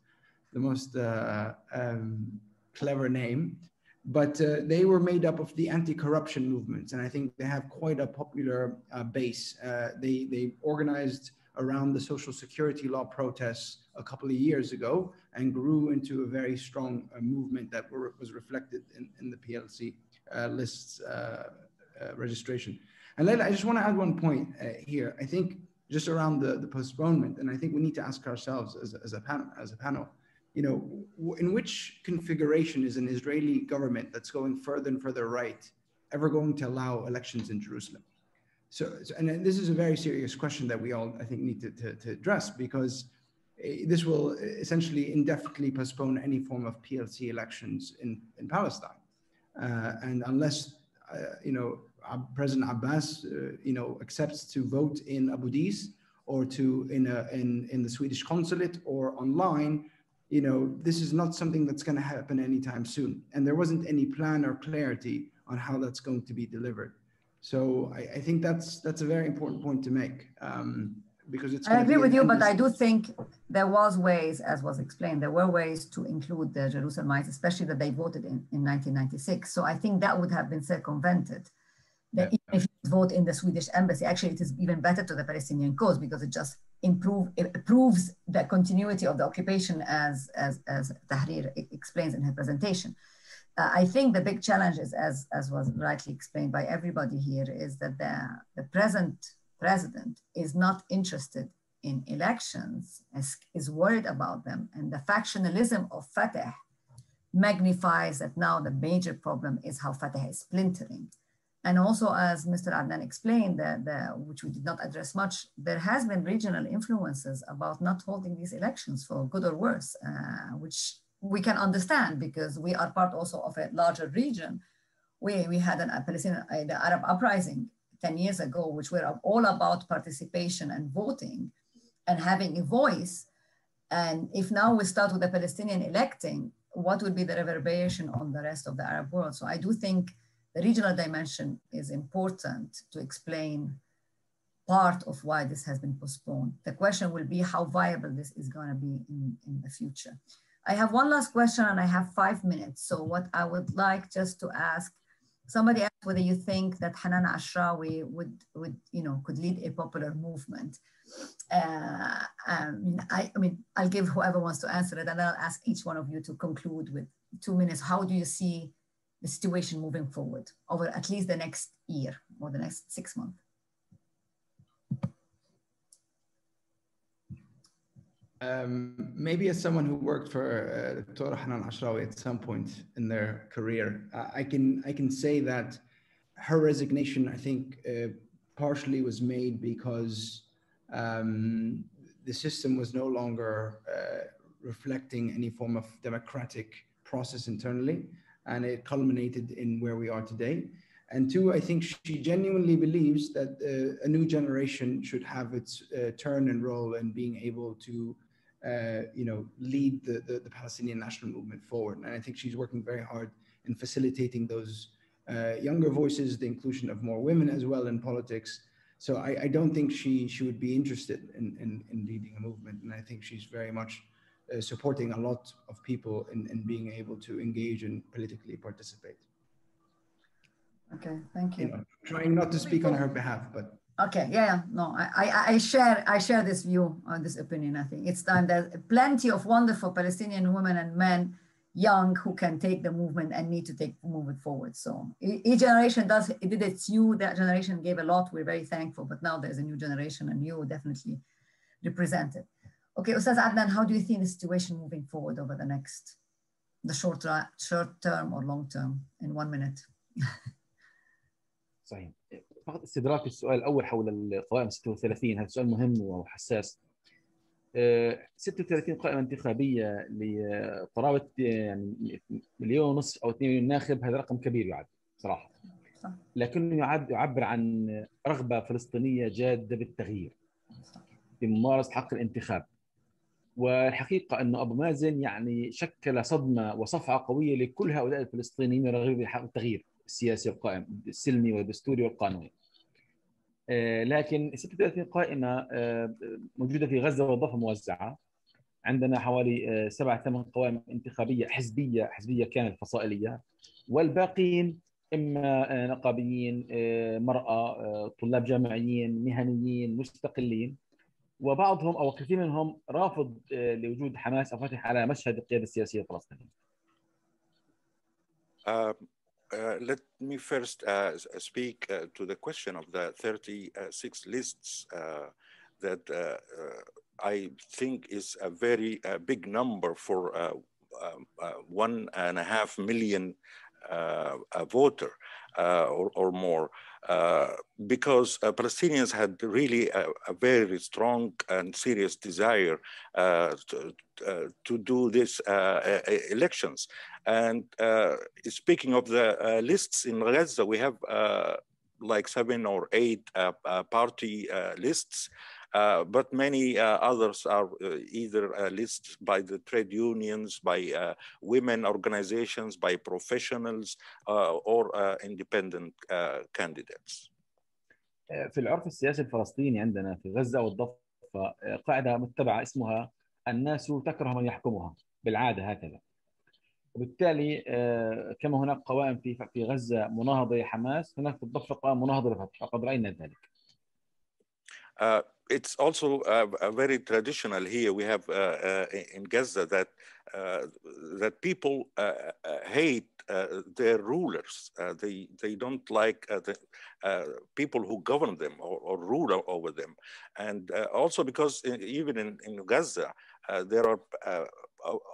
the most uh, um, clever name. But uh, they were made up of the anti-corruption movements, and I think they have quite a popular uh, base. Uh, they they organized around the social security law protests a couple of years ago and grew into a very strong uh, movement that were, was reflected in, in the PLC uh, lists uh, registration. And Leila, I just want to add one point here. I think just around the, the postponement, and I think we need to ask ourselves as, as, a, panel, as a panel, you know, in which configuration is an Israeli government that's going further and further right ever going to allow elections in Jerusalem? So, and this is a very serious question that we all, I think, need to, to, to address because this will essentially indefinitely postpone any form of PLC elections in, in Palestine. Uh, and unless, uh, you know, President Abbas, uh, you know, accepts to vote in Abu Dis or to in, a, in, in the Swedish consulate or online, you know, this is not something that's going to happen anytime soon. And there wasn't any plan or clarity on how that's going to be delivered. So I, I, think that's that's a very important point to make um, because it's. I agree with you, but I do think there was ways, as was explained, there were ways to include the Jerusalemites, especially that they voted in, in 1996. So I think that would have been circumvented. That yeah. even if you vote in the Swedish embassy, actually it is even better to the Palestinian cause because it just improve it proves the continuity of the occupation as as as Tahrir explains in her presentation uh, I think the big challenge is, as, as was rightly explained by everybody here, is that the, the present president is not interested in elections, is, is worried about them. And the factionalism of Fatah magnifies that now the major problem is how Fatah is splintering. And also, as Mr. Adnan explained, the, the, which we did not address much, there has been regional influences about not holding these elections for good or worse, uh, which we can understand because we are part also of a larger region. We, we had an, a Palestinian, uh, the Arab uprising 10 years ago, which were all about participation and voting and having a voice. And if now we start with the Palestinian electing, what would be the reverberation on the rest of the Arab world? So I do think the regional dimension is important to explain part of why this has been postponed. The question will be how viable this is going to be in, in the future. I have one last question and I have five minutes. So what I would like just to ask, somebody asked whether you think that Hanan Ashrawi would, would you know, could lead a popular movement. Uh, mean, I, I mean, I'll give whoever wants to answer it and I'll ask each one of you to conclude with two minutes. How do you see the situation moving forward over at least the next year or the next six months? Um, maybe as someone who worked for uh. Hanan Ashrawi at some point in their career, I can I can say that her resignation, I think, uh, partially was made because um, the system was no longer uh, reflecting any form of democratic process internally, and it culminated in where we are today. And two, I think she genuinely believes that uh, a new generation should have its uh, turn and role in being able to uh, you know, lead the, the, the, Palestinian national movement forward. And I think she's working very hard in facilitating those uh, younger voices, the inclusion of more women as well in politics. So I, I don't think she, she would be interested in, in, in, leading a movement. And I think she's very much uh, supporting a lot of people in, in being able to engage and politically participate. Okay, thank you. you know, trying not to speak on her behalf, but Okay, yeah, no, I, I, share I share this view on this opinion. I think it's time that plenty of wonderful Palestinian women and men, young, who can take the movement and need to take move it forward. So each generation does it did its you. That generation gave a lot. We're very thankful. But now there's a new generation, and you definitely represent it. Okay, Ustaz Adnan, how do you see the situation moving forward over the next, the short short term or long term? In one minute. Same. فقط استدراك السؤال الأول حول القوائم 36 هذا سؤال مهم وحساس. 36 قائمة انتخابية لقرابه يعني مليون ونصف أو 2 مليون ناخب هذا رقم كبير يعد صراحة. لكنه يعد يعبر عن رغبة فلسطينية جادة بالتغيير في ممارسة حق الانتخاب. والحقيقة انه أبو مازن يعني شكل صدمة وصفعة قوية لكل هؤلاء الفلسطينيين الراغبين بحق التغيير. السياسي القائم السلمي والدستوري والقانوني. آه، لكن 36 قائمة آه، موجودة في غزة والضفه موزعة. عندنا حوالي آه، سبع ثمان قوائم انتخابية حزبية حزبية كانت فصائلية. والباقين إما نقابيين مرأة طلاب جامعيين مهنيين مستقلين. وبعضهم أو كثير منهم رافض لوجود حماس أو فتح على مشهد القيادة السياسية الفلسطينية. Uh, let me first uh, speak uh, to the question of the 36 lists uh, that uh, I think is a very big number for um, one and a half million voter or, or, more. Because Palestinians had really a, a, very strong and serious desire to, to do these elections. And uh, speaking of the uh, lists in Gaza, we have uh, like seven or eight uh, uh, party uh, but many others are either lists by the trade unions, by women organizations, by professionals, or independent candidates. في العرف السياسي الفلسطيني عندنا في غزة والضفة قاعدة متبعة اسمها الناس تكره من يحكمها بالعادة هكذا وبالتالي آه، كما هناك قوائم في في غزة مناهضه لحماس هناك في الضفة قوائم مناهضه لفتح وقد رأينا ذلك. It's also uh, very traditional here. We have uh, uh, in Gaza that uh, that people uh, uh hate uh, their rulers. Uh, they they don't like the people who govern them or, or, rule over them, and also because in, even in, in Gaza there are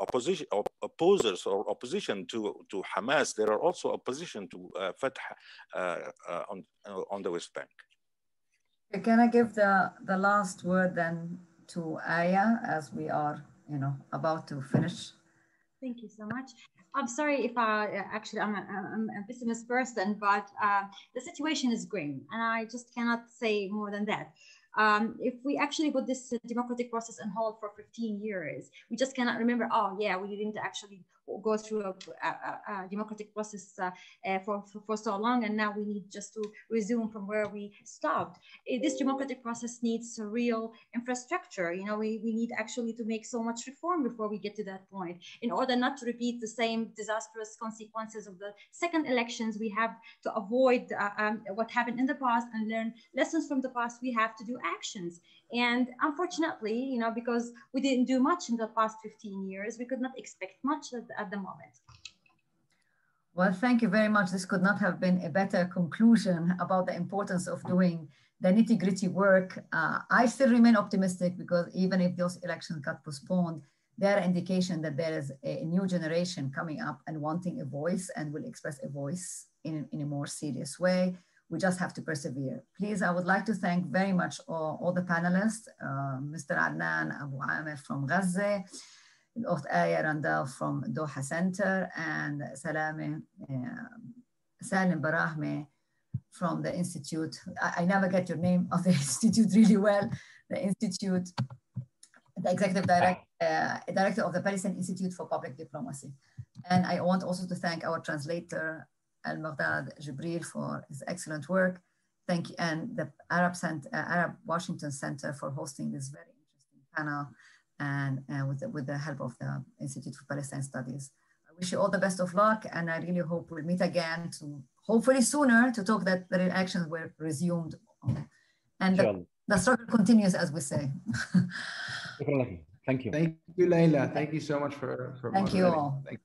opposition opposers or opposition to to Hamas, there are also opposition to Fatah on on the West Bank. Can I give the the last word then to Aya as we are you know about to finish? Thank you so much. I'm sorry if I actually I'm a, I'm a pessimist person, but uh, the situation is grim, and I just cannot say more than that. um, if we actually put this democratic process on hold for 15 years, we just cannot remember, oh yeah, we didn't actually go through a, a, a democratic process uh, uh, for, for, for, so long, and now we need just to resume from where we stopped. Uh, this democratic process needs real infrastructure. You know, we, we need actually to make so much reform before we get to that point. In order not to repeat the same disastrous consequences of the second elections, we have to avoid uh, um, what happened in the past and learn lessons from the past. We have to do actions. And unfortunately, you know, because we didn't do much in the past 15 years, we could not expect much at, at the moment. Well, thank you very much. This could not have been a better conclusion about the importance of doing the nitty gritty work. Uh, I still remain optimistic because even if those elections got postponed, there are indication that there is a new generation coming up and wanting a voice and will express a voice in, in a more serious way. We just have to persevere. Please, I would like to thank very much all, all the panelists, uh, Mr. Adnan Abu Amir from Gaza, Ocht Aya Randal from Doha Center, and Salame, uh, Salem Barahmeh from the Institute. I, I never get your name of the Institute really well. The Institute, the Executive Director, uh, Director of the Palestine Institute for Public Diplomacy. And I want also to thank our translator, Al Maghdad Jibril for his excellent work. Thank you, and the Arab, Center, uh, Arab Washington Center for hosting this very interesting panel and uh, with, the, with the help of the Institute for Palestine Studies. I wish you all the best of luck and I really hope we'll meet again to hopefully sooner to talk that the elections were resumed and the, the struggle continues as we say. Thank you. Thank you, Leila. Thank you so much for, for Thank you all. Thank